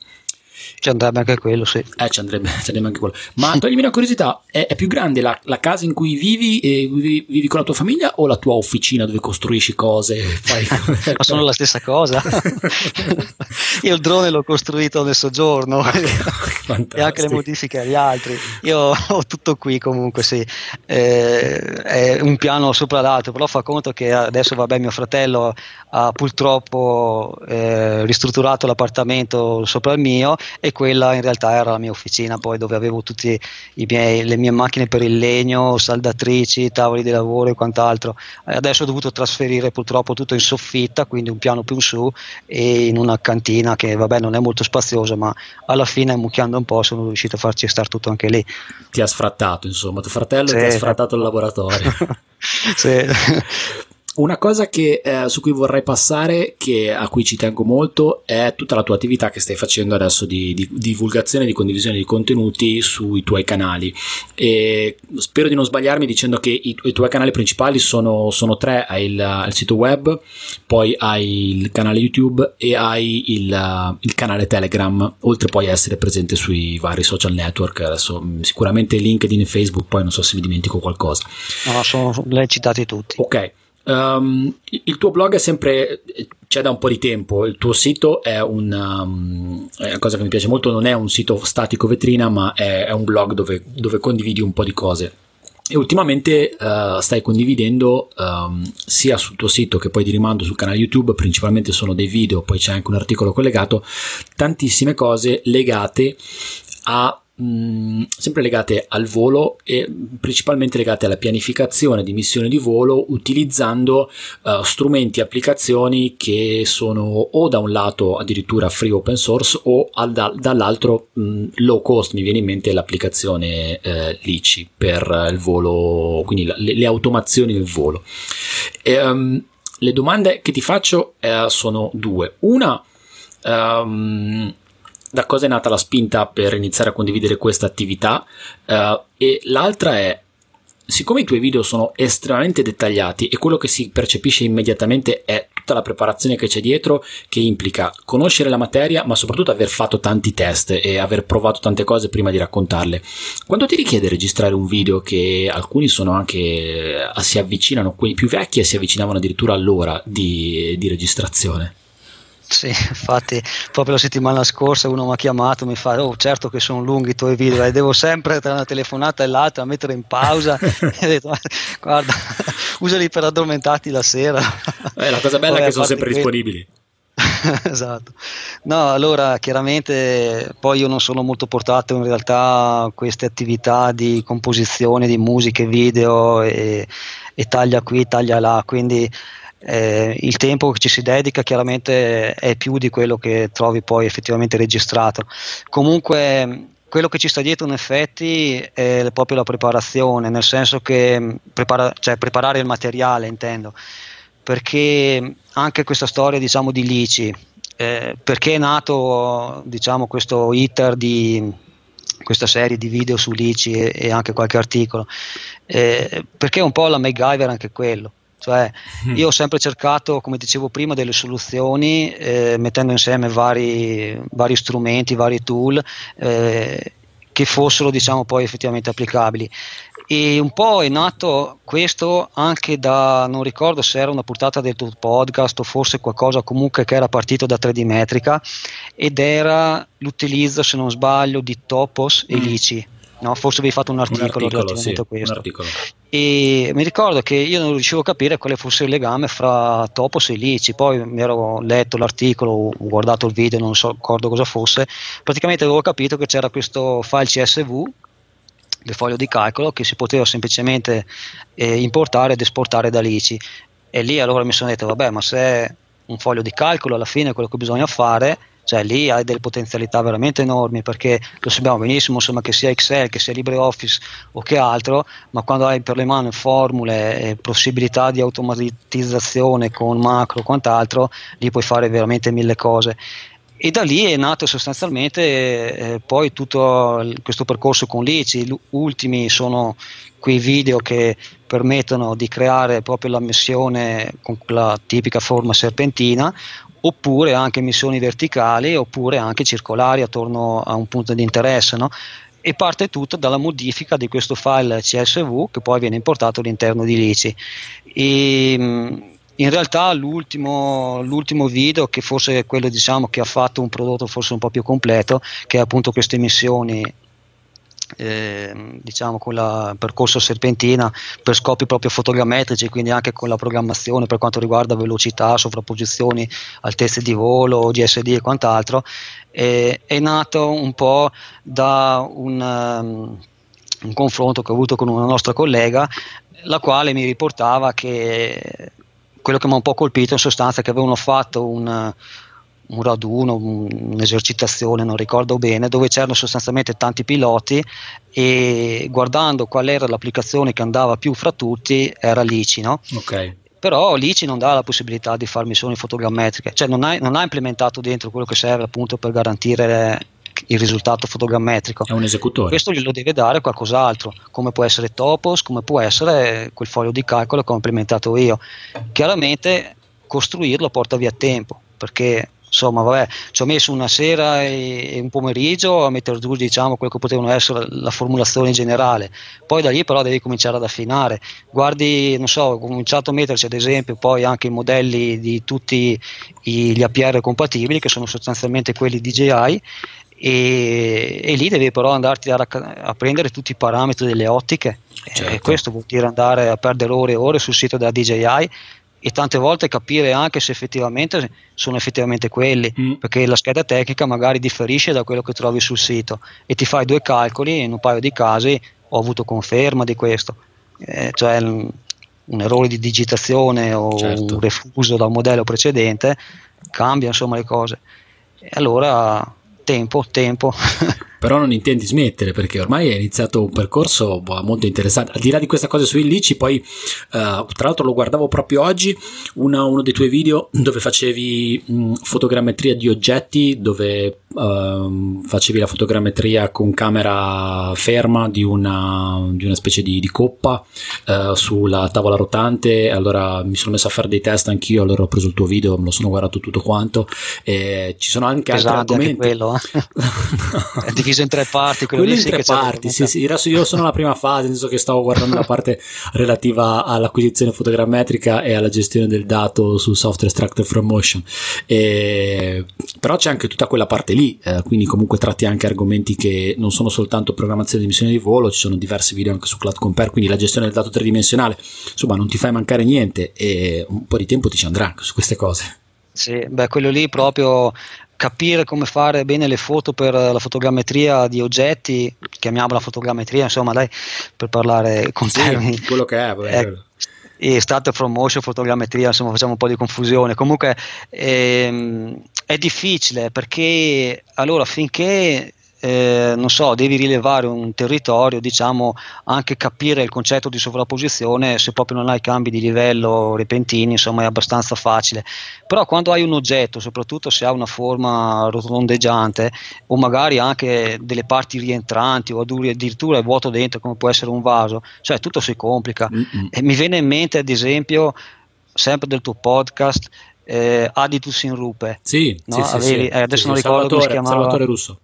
ci andrebbe anche quello, sì. Eh, ci andrebbe, <laughs> ci andrebbe anche quello. Ma toglimi una curiosità, è, è più grande la, la, casa in cui vivi e vivi, vivi, con la tua famiglia o la tua officina dove costruisci cose? Fai... <laughs> <laughs> Ma sono la stessa cosa. Io il drone l'ho costruito nel soggiorno e anche le modifiche agli altri. Io ho tutto qui comunque, sì. Eh, è un piano sopra l'altro, però fa conto che adesso, vabbè, mio fratello ha purtroppo eh, ristrutturato l'appartamento sopra il mio e quella in realtà era la mia officina poi dove avevo tutte le mie macchine per il legno, saldatrici, tavoli di lavoro e quant'altro. Adesso ho dovuto trasferire purtroppo tutto in soffitta, quindi un piano più in su e in una cantina che vabbè non è molto spaziosa ma alla fine mucchiando un po' sono riuscito a farci stare tutto anche lì. Ti ha sfrattato insomma, tuo fratello sì. ti ha sfrattato il laboratorio. <laughs> sì. Una cosa che, eh, su cui vorrei passare, che, a cui ci tengo molto, è tutta la tua attività che stai facendo adesso di, di, di divulgazione e di condivisione di contenuti sui tuoi canali. E spero di non sbagliarmi dicendo che i, i tuoi canali principali sono, sono tre: hai il, il, sito web, poi hai il canale YouTube e hai il, il, canale Telegram, oltre poi a essere presente sui vari social network. Adesso mm, sicuramente LinkedIn e Facebook, poi non so se mi dimentico qualcosa. No, sono, li hai citati tutti. Ok. Um, il tuo blog è sempre c'è da un po' di tempo. Il tuo sito è, un, um, è una cosa che mi piace molto. Non è un sito statico vetrina, ma è, è un blog dove, dove, condividi un po' di cose. E ultimamente uh, stai condividendo um, sia sul tuo sito che poi di rimando sul canale YouTube, principalmente sono dei video, poi c'è anche un articolo collegato, tantissime cose legate a mm, sempre legate al volo e principalmente legate alla pianificazione di missioni di volo utilizzando uh, strumenti e applicazioni che sono o da un lato addirittura free open source o al, da, dall'altro mh, mm, low cost mi viene in mente l'applicazione eh, LICI per il volo quindi la, le, le, automazioni del volo. E, um, le domande che ti faccio eh, sono due. Una um, da cosa è nata la spinta per iniziare a condividere questa attività? Uh, e l'altra è siccome i tuoi video sono estremamente dettagliati e quello che si percepisce immediatamente è tutta la preparazione che c'è dietro che implica conoscere la materia ma soprattutto aver fatto tanti test e aver provato tante cose prima di raccontarle. Quando ti richiede registrare un video che alcuni sono anche eh, si avvicinano quelli più vecchi e si avvicinavano addirittura all'ora di, di registrazione Sì, infatti proprio la settimana scorsa uno mi ha chiamato, mi fa, oh certo che sono lunghi i tuoi video, e devo sempre tra una telefonata e l'altra mettere in pausa, <laughs> <laughs> e ho detto, guarda, usali per addormentarti la sera. Eh, la cosa bella Poi, è che sono sempre disponibili. <laughs> esatto. No, allora chiaramente poi io non sono molto portato in realtà a queste attività di composizione di musiche, video e, e taglia qui, taglia là, quindi eh, il tempo che ci si dedica chiaramente è più di quello che trovi poi effettivamente registrato. Comunque quello che ci sta dietro in effetti è proprio la preparazione, nel senso che prepara, cioè preparare il materiale intendo, perché anche questa storia diciamo di Lici, eh, perché è nato diciamo questo iter di questa serie di video su Lici e, e anche qualche articolo, eh, perché è un po' la MacGyver anche quello cioè, mm. io ho sempre cercato, come dicevo prima, delle soluzioni eh, mettendo insieme vari, vari, strumenti, vari tool eh, che fossero diciamo, poi effettivamente applicabili. E un po' è nato questo anche da, non ricordo se era una puntata del tuo podcast o forse qualcosa comunque che era partito da 3D Metrica ed era l'utilizzo, se non sbaglio, di topos e mm. No, forse avevi fatto un articolo, un articolo relativamente sì, a questo. E mi ricordo che io non riuscivo a capire quale fosse il legame fra Topos e Lici. Poi mi ero letto l'articolo, ho guardato il video, non so, ricordo cosa fosse. Praticamente avevo capito che c'era questo file CSV del foglio di calcolo che si poteva semplicemente eh, importare ed esportare da Lici. E lì allora mi sono detto, vabbè, ma se è un foglio di calcolo alla fine quello che bisogna fare cioè lì hai delle potenzialità veramente enormi perché lo sappiamo benissimo insomma, che sia Excel, che sia LibreOffice o che altro, ma quando hai per le mani formule e possibilità di automatizzazione con macro o quant'altro, lì puoi fare veramente mille cose. E da lì è nato sostanzialmente eh, poi tutto questo percorso con l'ICI. Gli ultimi sono quei video che permettono di creare proprio la missione con la tipica forma serpentina oppure anche missioni verticali oppure anche circolari attorno a un punto di interesse. No? E parte tutto dalla modifica di questo file CSV che poi viene importato all'interno di Lici. E, in realtà l'ultimo, l'ultimo, video, che forse è quello diciamo, che ha fatto un prodotto forse un po' più completo, che è appunto queste missioni eh, diciamo con il percorso serpentina per scopi proprio fotogrammetrici, quindi anche con la programmazione per quanto riguarda velocità, sovrapposizioni, altezze di volo, GSD e quant'altro, eh, è nato un po' da un, um, un confronto che ho avuto con una nostra collega, la quale mi riportava che quello che mi ha un po' colpito in sostanza è che avevano fatto un un raduno, un'esercitazione, non ricordo bene, dove c'erano sostanzialmente tanti piloti e guardando qual era l'applicazione che andava più fra tutti era l'ICI, no? Okay. Però l'ICI non dà la possibilità di fare missioni fotogrammetriche, cioè non ha, non ha implementato dentro quello che serve appunto per garantire il risultato fotogrammetrico. È un esecutore. Questo glielo deve dare qualcos'altro, come può essere Topos, come può essere quel foglio di calcolo che ho implementato io. Chiaramente costruirlo porta via tempo, perché insomma vabbè ci ho messo una sera e, e un pomeriggio a mettere giù diciamo quello che potevano essere la formulazione generale. Poi da lì però devi cominciare ad affinare. Guardi non so ho cominciato a metterci ad esempio poi anche i modelli di tutti gli APR compatibili che sono sostanzialmente quelli DJI e, e, lì devi però andarti a, a, prendere tutti i parametri delle ottiche. Certo. e questo vuol dire andare a perdere ore e ore sul sito della DJI e tante volte capire anche se effettivamente sono effettivamente quelli, mm. perché la scheda tecnica magari differisce da quello che trovi sul sito e ti fai due calcoli e in un paio di casi ho avuto conferma di questo, eh, cioè un, un, errore di digitazione o certo. un refuso da un modello precedente cambia insomma le cose. E allora tempo, tempo. <laughs> Però non intendi smettere perché ormai è iniziato un percorso boh, molto interessante. Al di là di questa cosa su Illici, poi uh, tra l'altro lo guardavo proprio oggi, una, uno dei tuoi video dove facevi mh, fotogrammetria di oggetti, dove uh, facevi la fotogrammetria con camera ferma di una, di una specie di, di coppa uh, sulla tavola rotante. Allora mi sono messo a fare dei test anch'io, allora ho preso il tuo video, me lo sono guardato tutto quanto. E ci sono anche Pesante altri argomenti. Anche quello, eh? <laughs> diviso in tre parti. Quello, quello in tre parti, sì, sì. Adesso io sono alla prima fase, nel senso che stavo guardando la parte <laughs> relativa all'acquisizione fotogrammetrica e alla gestione del dato sul software extractor from motion. E, però c'è anche tutta quella parte lì, eh, quindi comunque tratti anche argomenti che non sono soltanto programmazione di missioni di volo, ci sono diversi video anche su Cloud Compare, quindi la gestione del dato tridimensionale. Insomma, non ti fai mancare niente e un po' di tempo ti ci andrà su queste cose. Sì, beh, quello lì proprio capire come fare bene le foto per la fotogrammetria di oggetti, chiamiamola fotogrammetria, insomma, dai, per parlare con sì, termini. <laughs> quello che è, <laughs> vabbè, eh, e start from motion, fotogrammetria, insomma, facciamo un po' di confusione. Comunque ehm, è difficile perché allora finché eh, non so, devi rilevare un territorio, diciamo, anche capire il concetto di sovrapposizione, se proprio non hai cambi di livello repentini, insomma, è abbastanza facile. Però quando hai un oggetto, soprattutto se ha una forma rotondeggiante, o magari anche delle parti rientranti, o addirittura è vuoto dentro, come può essere un vaso, cioè tutto si complica. E mi viene in mente, ad esempio, sempre del tuo podcast, eh, Aditus in Rupe. Sì, no? sì, sì, Avevi, sì, eh, adesso non ricordo come si chiamava. Salvatore Russo.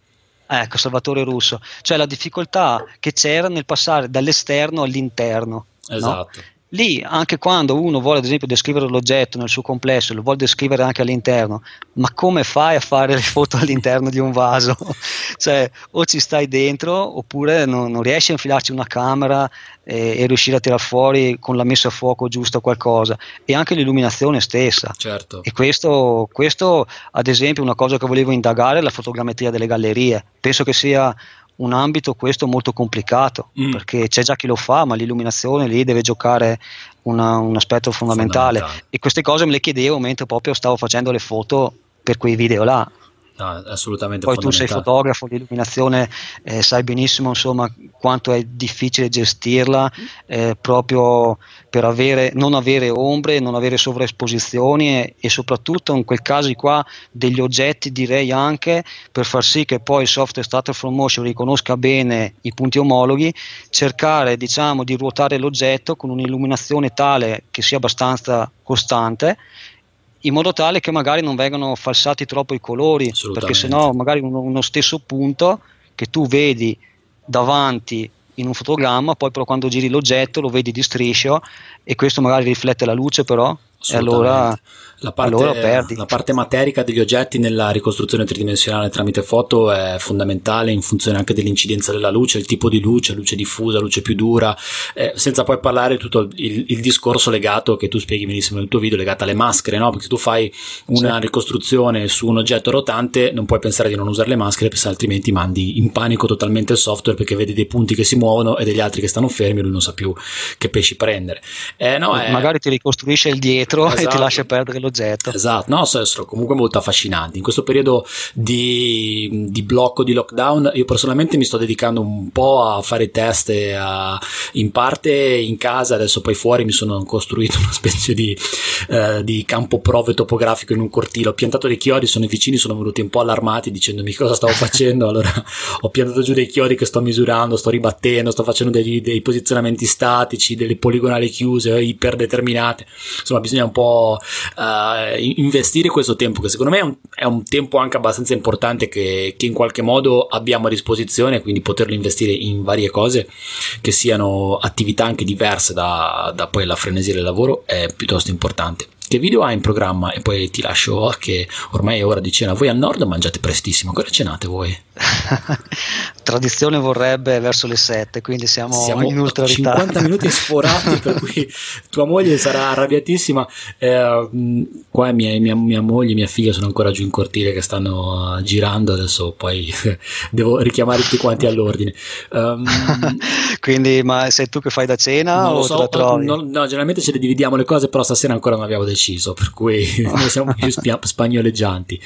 Ecco, Salvatore Russo, cioè la difficoltà che c'era nel passare dall'esterno all'interno. Esatto. No? Lì, anche quando uno vuole ad esempio descrivere l'oggetto nel suo complesso, lo vuole descrivere anche all'interno, ma come fai a fare le foto <laughs> all'interno di un vaso? <laughs> cioè, o ci stai dentro, oppure non, non riesci a infilarci una camera e, e, riuscire a tirare fuori con la messa a fuoco giusta qualcosa. E anche l'illuminazione stessa. Certo. E questo, questo, ad esempio, è una cosa che volevo indagare è la fotogrammetria delle gallerie. Penso che sia un ambito questo molto complicato mm. perché c'è già chi lo fa ma l'illuminazione lì deve giocare una, un aspetto fondamentale. fondamentale e queste cose me le chiedevo mentre proprio stavo facendo le foto per quei video là No, assolutamente Poi tu sei fotografo, l'illuminazione eh, sai benissimo insomma, quanto è difficile gestirla eh, proprio per avere, non avere ombre, non avere sovraesposizioni e, e, soprattutto in quel caso qua degli oggetti direi anche per far sì che poi il software Starter from Motion riconosca bene i punti omologhi, cercare diciamo di ruotare l'oggetto con un'illuminazione tale che sia abbastanza costante in modo tale che magari non vengano falsati troppo i colori, perché sennò magari uno, uno stesso punto che tu vedi davanti in un fotogramma, poi però quando giri l'oggetto lo vedi di striscio e questo magari riflette la luce però e allora la parte, allora la parte, materica degli oggetti nella ricostruzione tridimensionale tramite foto è fondamentale in funzione anche dell'incidenza della luce, il tipo di luce, luce diffusa, luce più dura, eh, senza poi parlare tutto il, il, discorso legato che tu spieghi benissimo nel tuo video, legato alle maschere, no? perché se tu fai una sì. ricostruzione su un oggetto rotante non puoi pensare di non usare le maschere perché altrimenti mandi in panico totalmente il software perché vedi dei punti che si muovono e degli altri che stanno fermi e lui non sa più che pesci prendere. Eh, no, è... Magari ti ricostruisce il dietro esatto. e ti esatto. lascia perdere l'oggetto. Esatto, no, sono comunque molto affascinanti. In questo periodo di, di, blocco, di lockdown, io personalmente mi sto dedicando un po' a fare test a, in parte in casa, adesso poi fuori mi sono costruito <laughs> una specie di, eh, di campo prove topografico in un cortile. Ho piantato dei chiodi, sono i vicini, sono venuti un po' allarmati dicendomi cosa stavo facendo. <laughs> allora ho piantato giù dei chiodi che sto misurando, sto ribattendo, sto facendo degli, dei posizionamenti statici, delle poligonali chiuse, iperdeterminate. Insomma, bisogna un po' uh, investire questo tempo, che secondo me è un, è un tempo anche abbastanza importante che, che, in qualche modo abbiamo a disposizione, quindi poterlo investire in varie cose che siano attività anche diverse da, da poi la frenesia del lavoro è piuttosto importante. Che video hai in programma? E poi ti lascio che ormai è ora di cena. Voi al nord mangiate prestissimo, ancora cenate voi? <laughs> Tradizione vorrebbe verso le 7, quindi siamo, siamo in ultra 50 ritardo. minuti <laughs> sforati, per cui tua moglie sarà arrabbiatissima. Eh, qua mia, mia, mia, moglie e mia figlia sono ancora giù in cortile che stanno girando, adesso poi <laughs> devo richiamare tutti quanti all'ordine. Um, quindi, ma sei tu che fai da cena o so, no, no, generalmente ce le dividiamo le cose, però stasera ancora non abbiamo deciso, per cui <laughs> noi siamo più spia- spagnoleggianti.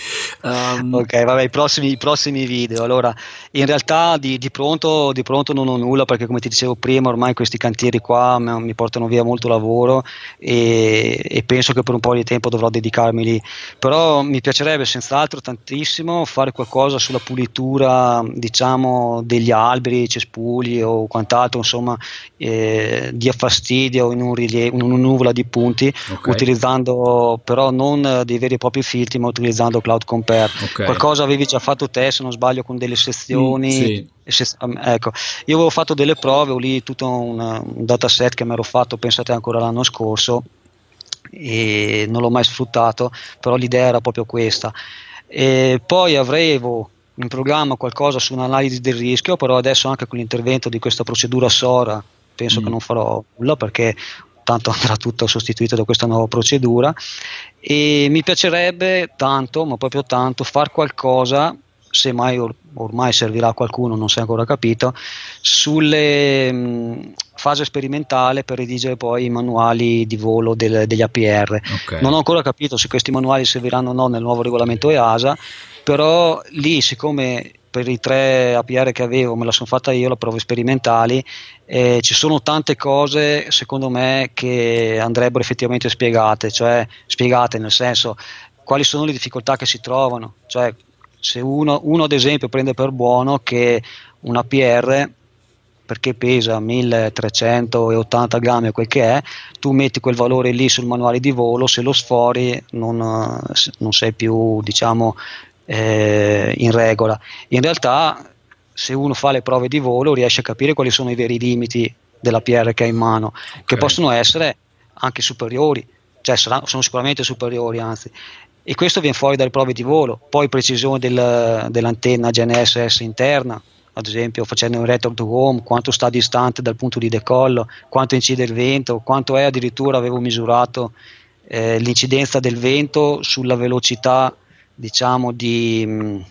Um, ok, vabbè, i prossimi, i prossimi, video. Allora, in realtà di, di, pronto, di, pronto, non ho nulla perché come ti dicevo prima, ormai questi cantieri qua mi, portano via molto lavoro e, e, penso che per un po' di tempo dovrò dedicarmi lì. Però mi piacerebbe senz'altro tantissimo fare qualcosa sulla pulitura, diciamo, degli alberi, cespugli o quant'altro, insomma, eh, dia fastidio in un rilievo, in una nuvola di punti, okay. utilizzando utilizzando però non dei veri e propri filtri, ma utilizzando Cloud Compare. Okay. Qualcosa avevi già fatto te, se non sbaglio, con delle sezioni. Mm, sì. ecco, io avevo fatto delle prove, ho lì tutto un, un dataset che mi ero fatto, pensate ancora l'anno scorso, e non l'ho mai sfruttato, però l'idea era proprio questa. E poi avevo in programma qualcosa su un'analisi del rischio, però adesso anche con l'intervento di questa procedura SORA penso mm. che non farò nulla perché tanto andrà tutto sostituito da questa nuova procedura e mi piacerebbe tanto, ma proprio tanto, fare qualcosa se mai or- ormai servirà a qualcuno, non si è ancora capito, sulle mh, fase sperimentale per redigere poi i manuali di volo del, degli APR. Okay. Non ho ancora capito se questi manuali serviranno o no nel nuovo regolamento EASA, però lì siccome per i tre APR che avevo me la sono fatta io, le prove sperimentali, eh, ci sono tante cose secondo me che andrebbero effettivamente spiegate, cioè spiegate nel senso quali sono le difficoltà che si trovano, cioè se uno, uno ad esempio prende per buono che un APR perché pesa 1380 grammi o quel che è, tu metti quel valore lì sul manuale di volo, se lo sfori non, non sei più diciamo eh, in regola. In realtà se uno fa le prove di volo riesce a capire quali sono i veri limiti della PR che ha in mano, okay. che possono essere anche superiori, cioè saranno, sono sicuramente superiori anzi, e questo viene fuori dalle prove di volo, poi precisione del, dell'antenna GNSS interna, ad esempio facendo un return to home, quanto sta distante dal punto di decollo, quanto incide il vento, quanto è addirittura avevo misurato eh, l'incidenza del vento sulla velocità diciamo di mm,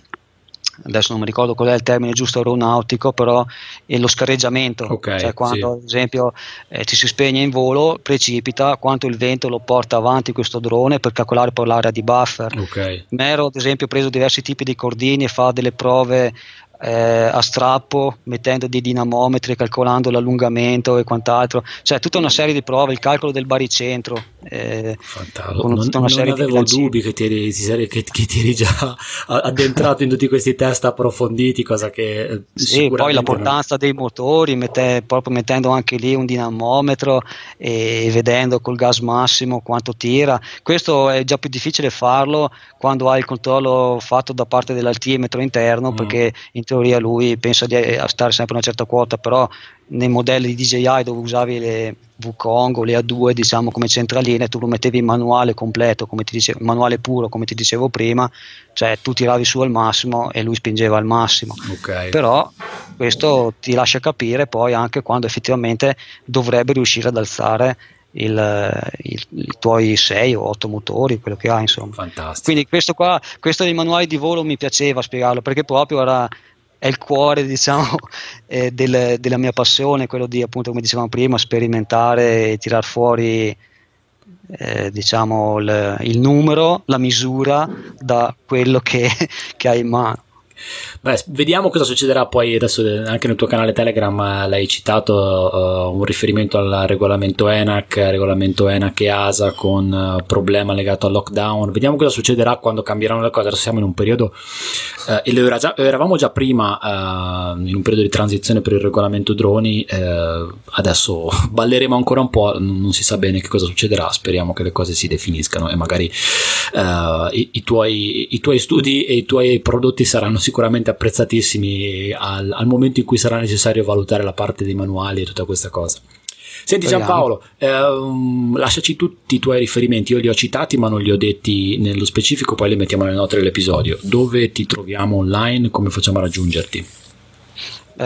adesso non mi ricordo qual è il termine giusto aeronautico, però è lo scarreggiamento, okay, cioè quando sì. ad esempio eh, ci si spegne in volo, precipita, quanto il vento lo porta avanti questo drone per calcolare poi l'area di buffer. Okay. Mero ad esempio preso diversi tipi di cordini e fa delle prove eh, a strappo mettendo dei dinamometri, calcolando l'allungamento e quant'altro, cioè tutta una serie di prove, il calcolo del baricentro. Eh, con non, tutta una serie non avevo di dubbi che ti, eri, che, che ti eri già <laughs> addentrato in tutti questi test approfonditi, cosa che eh, sì, poi la portanza non... dei motori, mette, proprio mettendo anche lì un dinamometro e vedendo col gas massimo quanto tira. Questo è già più difficile farlo quando hai il controllo fatto da parte dell'altimetro interno, mm. perché in teoria lui pensa di eh, stare sempre a una certa quota, però nei modelli di DJI dove usavi le Wukong o le A2 diciamo come centraline tu lo mettevi in manuale completo, come ti dicevo, manuale puro come ti dicevo prima, cioè tu tiravi su al massimo e lui spingeva al massimo. Okay. Però questo ti lascia capire poi anche quando effettivamente dovrebbe riuscire ad alzare il, il, i tuoi 6 o 8 motori, quello che ha insomma. Fantastico. Quindi questo qua, questo dei manuali di volo mi piaceva spiegarlo perché proprio era è il cuore diciamo, <laughs> eh, del, della mia passione, quello di appunto come dicevamo prima, sperimentare e tirar fuori eh, diciamo, il, il, numero, la misura da quello che, <laughs> che hai in mano. Beh, vediamo cosa succederà poi adesso eh, anche nel tuo canale Telegram eh, l'hai citato uh, un riferimento al regolamento ENAC, regolamento ENAC e ASA con uh, problema legato al lockdown. Vediamo cosa succederà quando cambieranno le cose. Adesso siamo in un periodo uh, e lo era già, eravamo già prima in un periodo di transizione per il regolamento droni. adesso <laughs> balleremo ancora un po', non si sa bene che cosa succederà. Speriamo che le cose si definiscano e magari i, i, tuoi, i tuoi studi e i tuoi prodotti saranno sicuramente apprezzatissimi al, al, momento in cui sarà necessario valutare la parte dei manuali e tutta questa cosa. Senti Giampaolo, ehm, lasciaci tutti i tuoi riferimenti, io li ho citati ma non li ho detti nello specifico, poi li mettiamo nelle note dell'episodio. Dove ti troviamo online? Come facciamo a raggiungerti?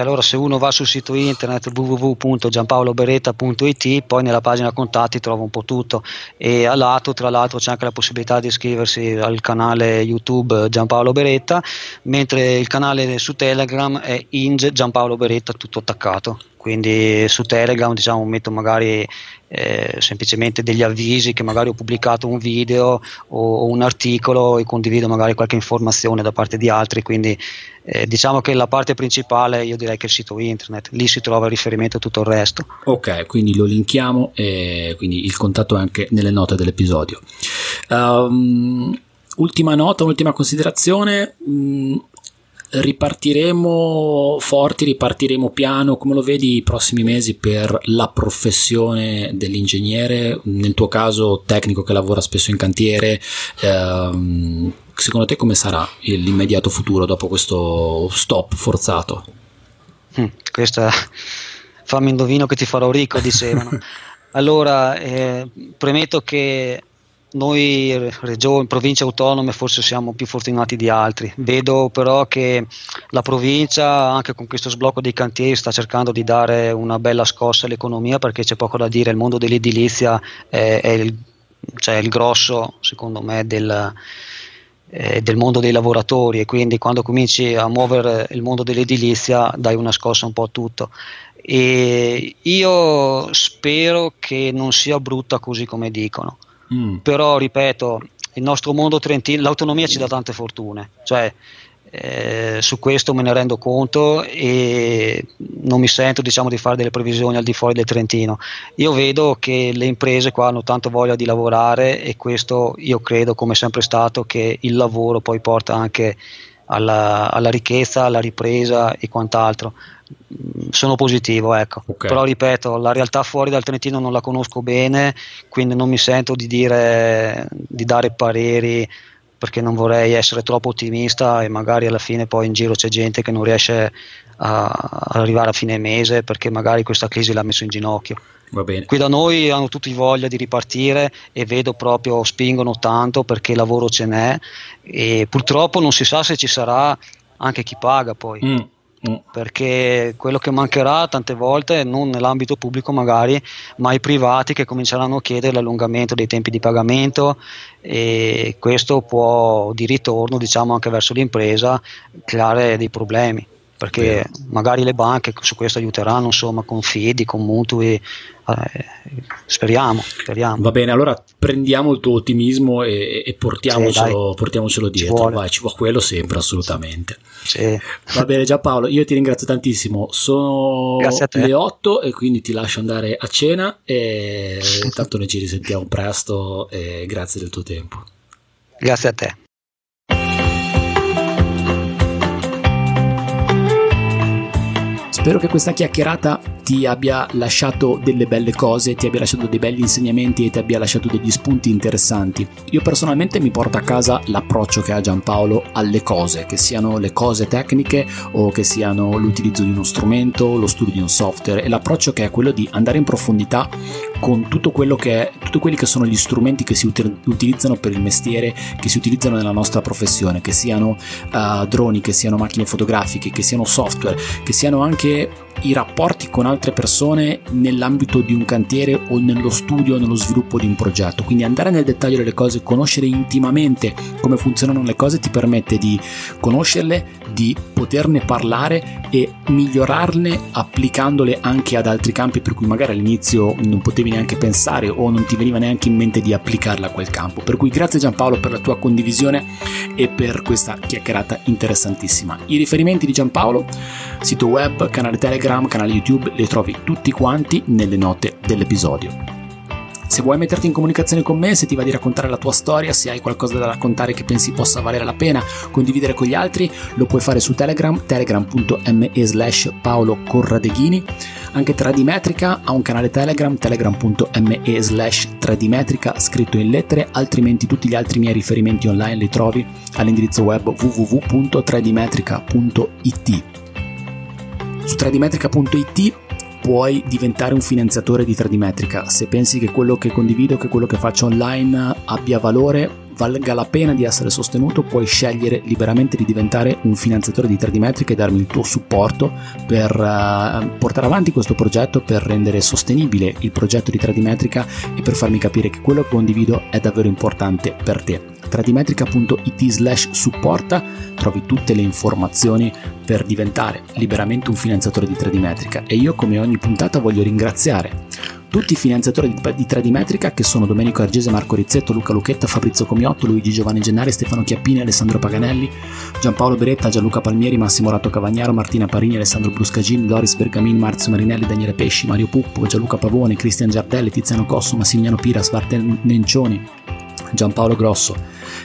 Allora se uno va sul sito internet www.giampaoloberetta.it poi nella pagina contatti trova un po' tutto. E a lato tra l'altro c'è anche la possibilità di iscriversi al canale YouTube Giampaolo Beretta mentre il canale su Telegram è Inge Giampaolo Beretta tutto attaccato quindi su Telegram diciamo metto magari eh, semplicemente degli avvisi che magari ho pubblicato un video o, o, un articolo e condivido magari qualche informazione da parte di altri, quindi eh, diciamo che la parte principale io direi che è il sito internet, lì si trova il riferimento a tutto il resto. Ok, quindi lo linkiamo e quindi il contatto è anche nelle note dell'episodio. Um, ultima nota, ultima considerazione. Um, ripartiremo forti, ripartiremo piano, come lo vedi i prossimi mesi per la professione dell'ingegnere, nel tuo caso tecnico che lavora spesso in cantiere, ehm, secondo te come sarà l'immediato futuro dopo questo stop forzato? Mm, questa fammi indovino che ti farò ricco, dicevano. <laughs> allora, eh, premetto che noi regioni, province autonome forse siamo più fortunati di altri. Vedo però che la provincia, anche con questo sblocco dei cantieri, sta cercando di dare una bella scossa all'economia perché c'è poco da dire, il mondo dell'edilizia è, è, il, cioè il, grosso, secondo me, del, eh, del mondo dei lavoratori e quindi quando cominci a muovere il mondo dell'edilizia dai una scossa un po' a tutto. E io spero che non sia brutta così come dicono Mm. Però, ripeto, il nostro mondo trentino, l'autonomia ci dà tante fortune, cioè eh, su questo me ne rendo conto e non mi sento diciamo, di fare delle previsioni al di fuori del Trentino. Io vedo che le imprese qua hanno tanto voglia di lavorare e questo io credo, come sempre stato, che il lavoro poi porta anche alla, alla ricchezza, alla ripresa e quant'altro sono positivo, ecco. Okay. Però ripeto, la realtà fuori dal Trentino non la conosco bene, quindi non mi sento di dire di dare pareri perché non vorrei essere troppo ottimista e magari alla fine poi in giro c'è gente che non riesce a, a arrivare a fine mese perché magari questa crisi l'ha messo in ginocchio. Qui da noi hanno tutti voglia di ripartire e vedo proprio spingono tanto perché lavoro ce n'è e purtroppo non si sa se ci sarà anche chi paga poi. Mm. Mm. perché quello che mancherà tante volte non nell'ambito pubblico magari ma i privati che cominceranno a chiedere l'allungamento dei tempi di pagamento e questo può di ritorno diciamo anche verso l'impresa creare dei problemi perché magari le banche su questo aiuteranno insomma con fidi, con mutui eh, speriamo, speriamo, va bene allora prendiamo il tuo ottimismo e, e portiamocelo, sì, portiamocelo dietro ci vuole. Vai, ci vuole quello sempre assolutamente. Sì. va bene Giampaolo io ti ringrazio tantissimo. Sono le 8 e quindi ti lascio andare a cena e intanto noi ci risentiamo presto e grazie del tuo tempo. Grazie a te Spero che questa chiacchierata ti abbia lasciato delle belle cose, ti abbia lasciato dei belli insegnamenti e ti abbia lasciato degli spunti interessanti. Io personalmente mi porto a casa l'approccio che ha Giampaolo alle cose, che siano le cose tecniche o che siano l'utilizzo di uno strumento, lo studio di un software e l'approccio che è quello di andare in profondità con tutto quello che è, tutti quelli che sono gli strumenti che si utilizzano per il mestiere, che si utilizzano nella nostra professione, che siano uh, droni, che siano macchine fotografiche, che siano software, che siano anche i rapporti con altre persone nell'ambito di un cantiere o nello studio nello sviluppo di un progetto. Quindi andare nel dettaglio delle cose, conoscere intimamente come funzionano le cose ti permette di conoscerle, di poterne parlare e migliorarle applicandole anche ad altri campi per cui magari all'inizio non potevi neanche pensare o non ti veniva neanche in mente di applicarla a quel campo. Per cui grazie Giampaolo per la tua condivisione e per questa chiacchierata interessantissima. I riferimenti di Giampaolo, sito web, canale Telegram, canale YouTube, li trovi tutti quanti nelle note dell'episodio. Se vuoi metterti in comunicazione con me, se ti va di raccontare la tua storia, se hai qualcosa da raccontare che pensi possa valere la pena condividere con gli altri, lo puoi fare su Telegram, telegram.me slash paolo corradeghini. Anche Tradimetrica ha un canale Telegram, telegram.me slash tradimetrica scritto in lettere, altrimenti tutti gli altri miei riferimenti online li trovi all'indirizzo web www.tradimetrica.it. Su tradimetrica.it puoi diventare un finanziatore di Tradimetrica. Se pensi che quello che condivido, che quello che faccio online abbia valore, valga la pena di essere sostenuto, puoi scegliere liberamente di diventare un finanziatore di Tradimetrica e darmi il tuo supporto per uh, portare avanti questo progetto, per rendere sostenibile il progetto di Tradimetrica e per farmi capire che quello che condivido è davvero importante per te. Tradimetrica.it slash supporta trovi tutte le informazioni per diventare liberamente un finanziatore di Tradimetrica. E io come ogni puntata voglio ringraziare tutti i finanziatori di, di Tradimetrica che sono Domenico Argese, Marco Rizzetto, Luca Lucchetta, Fabrizio Comiotto, Luigi Giovanni Gennari, Stefano Chiappini, Alessandro Paganelli, Giampaolo Beretta, Gianluca Palmieri, Massimo Rato Cavagnaro, Martina Parini, Alessandro Bruscagin, Doris Bergamin, Marzio Marinelli, Daniele Pesci, Mario Puppo, Gianluca Pavone, Cristian Giardelli, Tiziano Cosso, Massimiliano Pira, Svarte Nencioni, Giampaolo Grosso,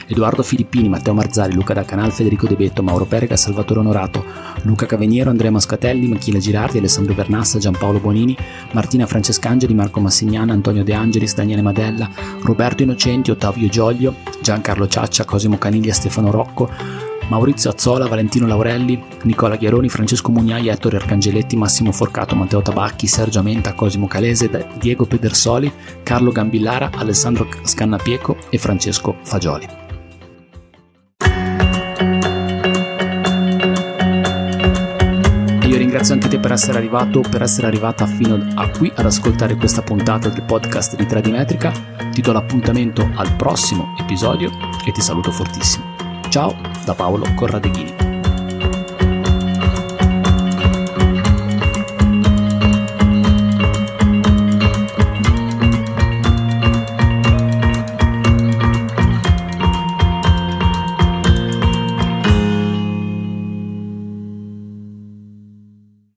Edoardo Filippini, Matteo Marzari, Luca da Canal, Federico De Betto, Mauro Perega, Salvatore Onorato, Luca Caveniero, Andrea Mascatelli, Michele Girardi, Alessandro Vernassa, Giampaolo Bonini, Martina Francescangeli, Marco Massignana, Antonio De Angelis, Daniele Madella, Roberto Innocenti, Ottavio Gioglio, Giancarlo Ciaccia, Cosimo Caniglia, Stefano Rocco, Maurizio Azzola, Valentino Laurelli, Nicola Chiaroni, Francesco Mugnai, Ettore Arcangeletti, Massimo Forcato, Matteo Tabacchi, Sergio Amenta, Cosimo Calese, Diego Pedersoli, Carlo Gambillara, Alessandro Scannapieco e Francesco Fagioli. Ringrazio anche te per essere arrivato, per essere arrivata fino a qui ad ascoltare questa puntata del podcast di Tradimetrica. Ti do l'appuntamento al prossimo episodio e ti saluto fortissimo. Ciao da Paolo Corradeghini.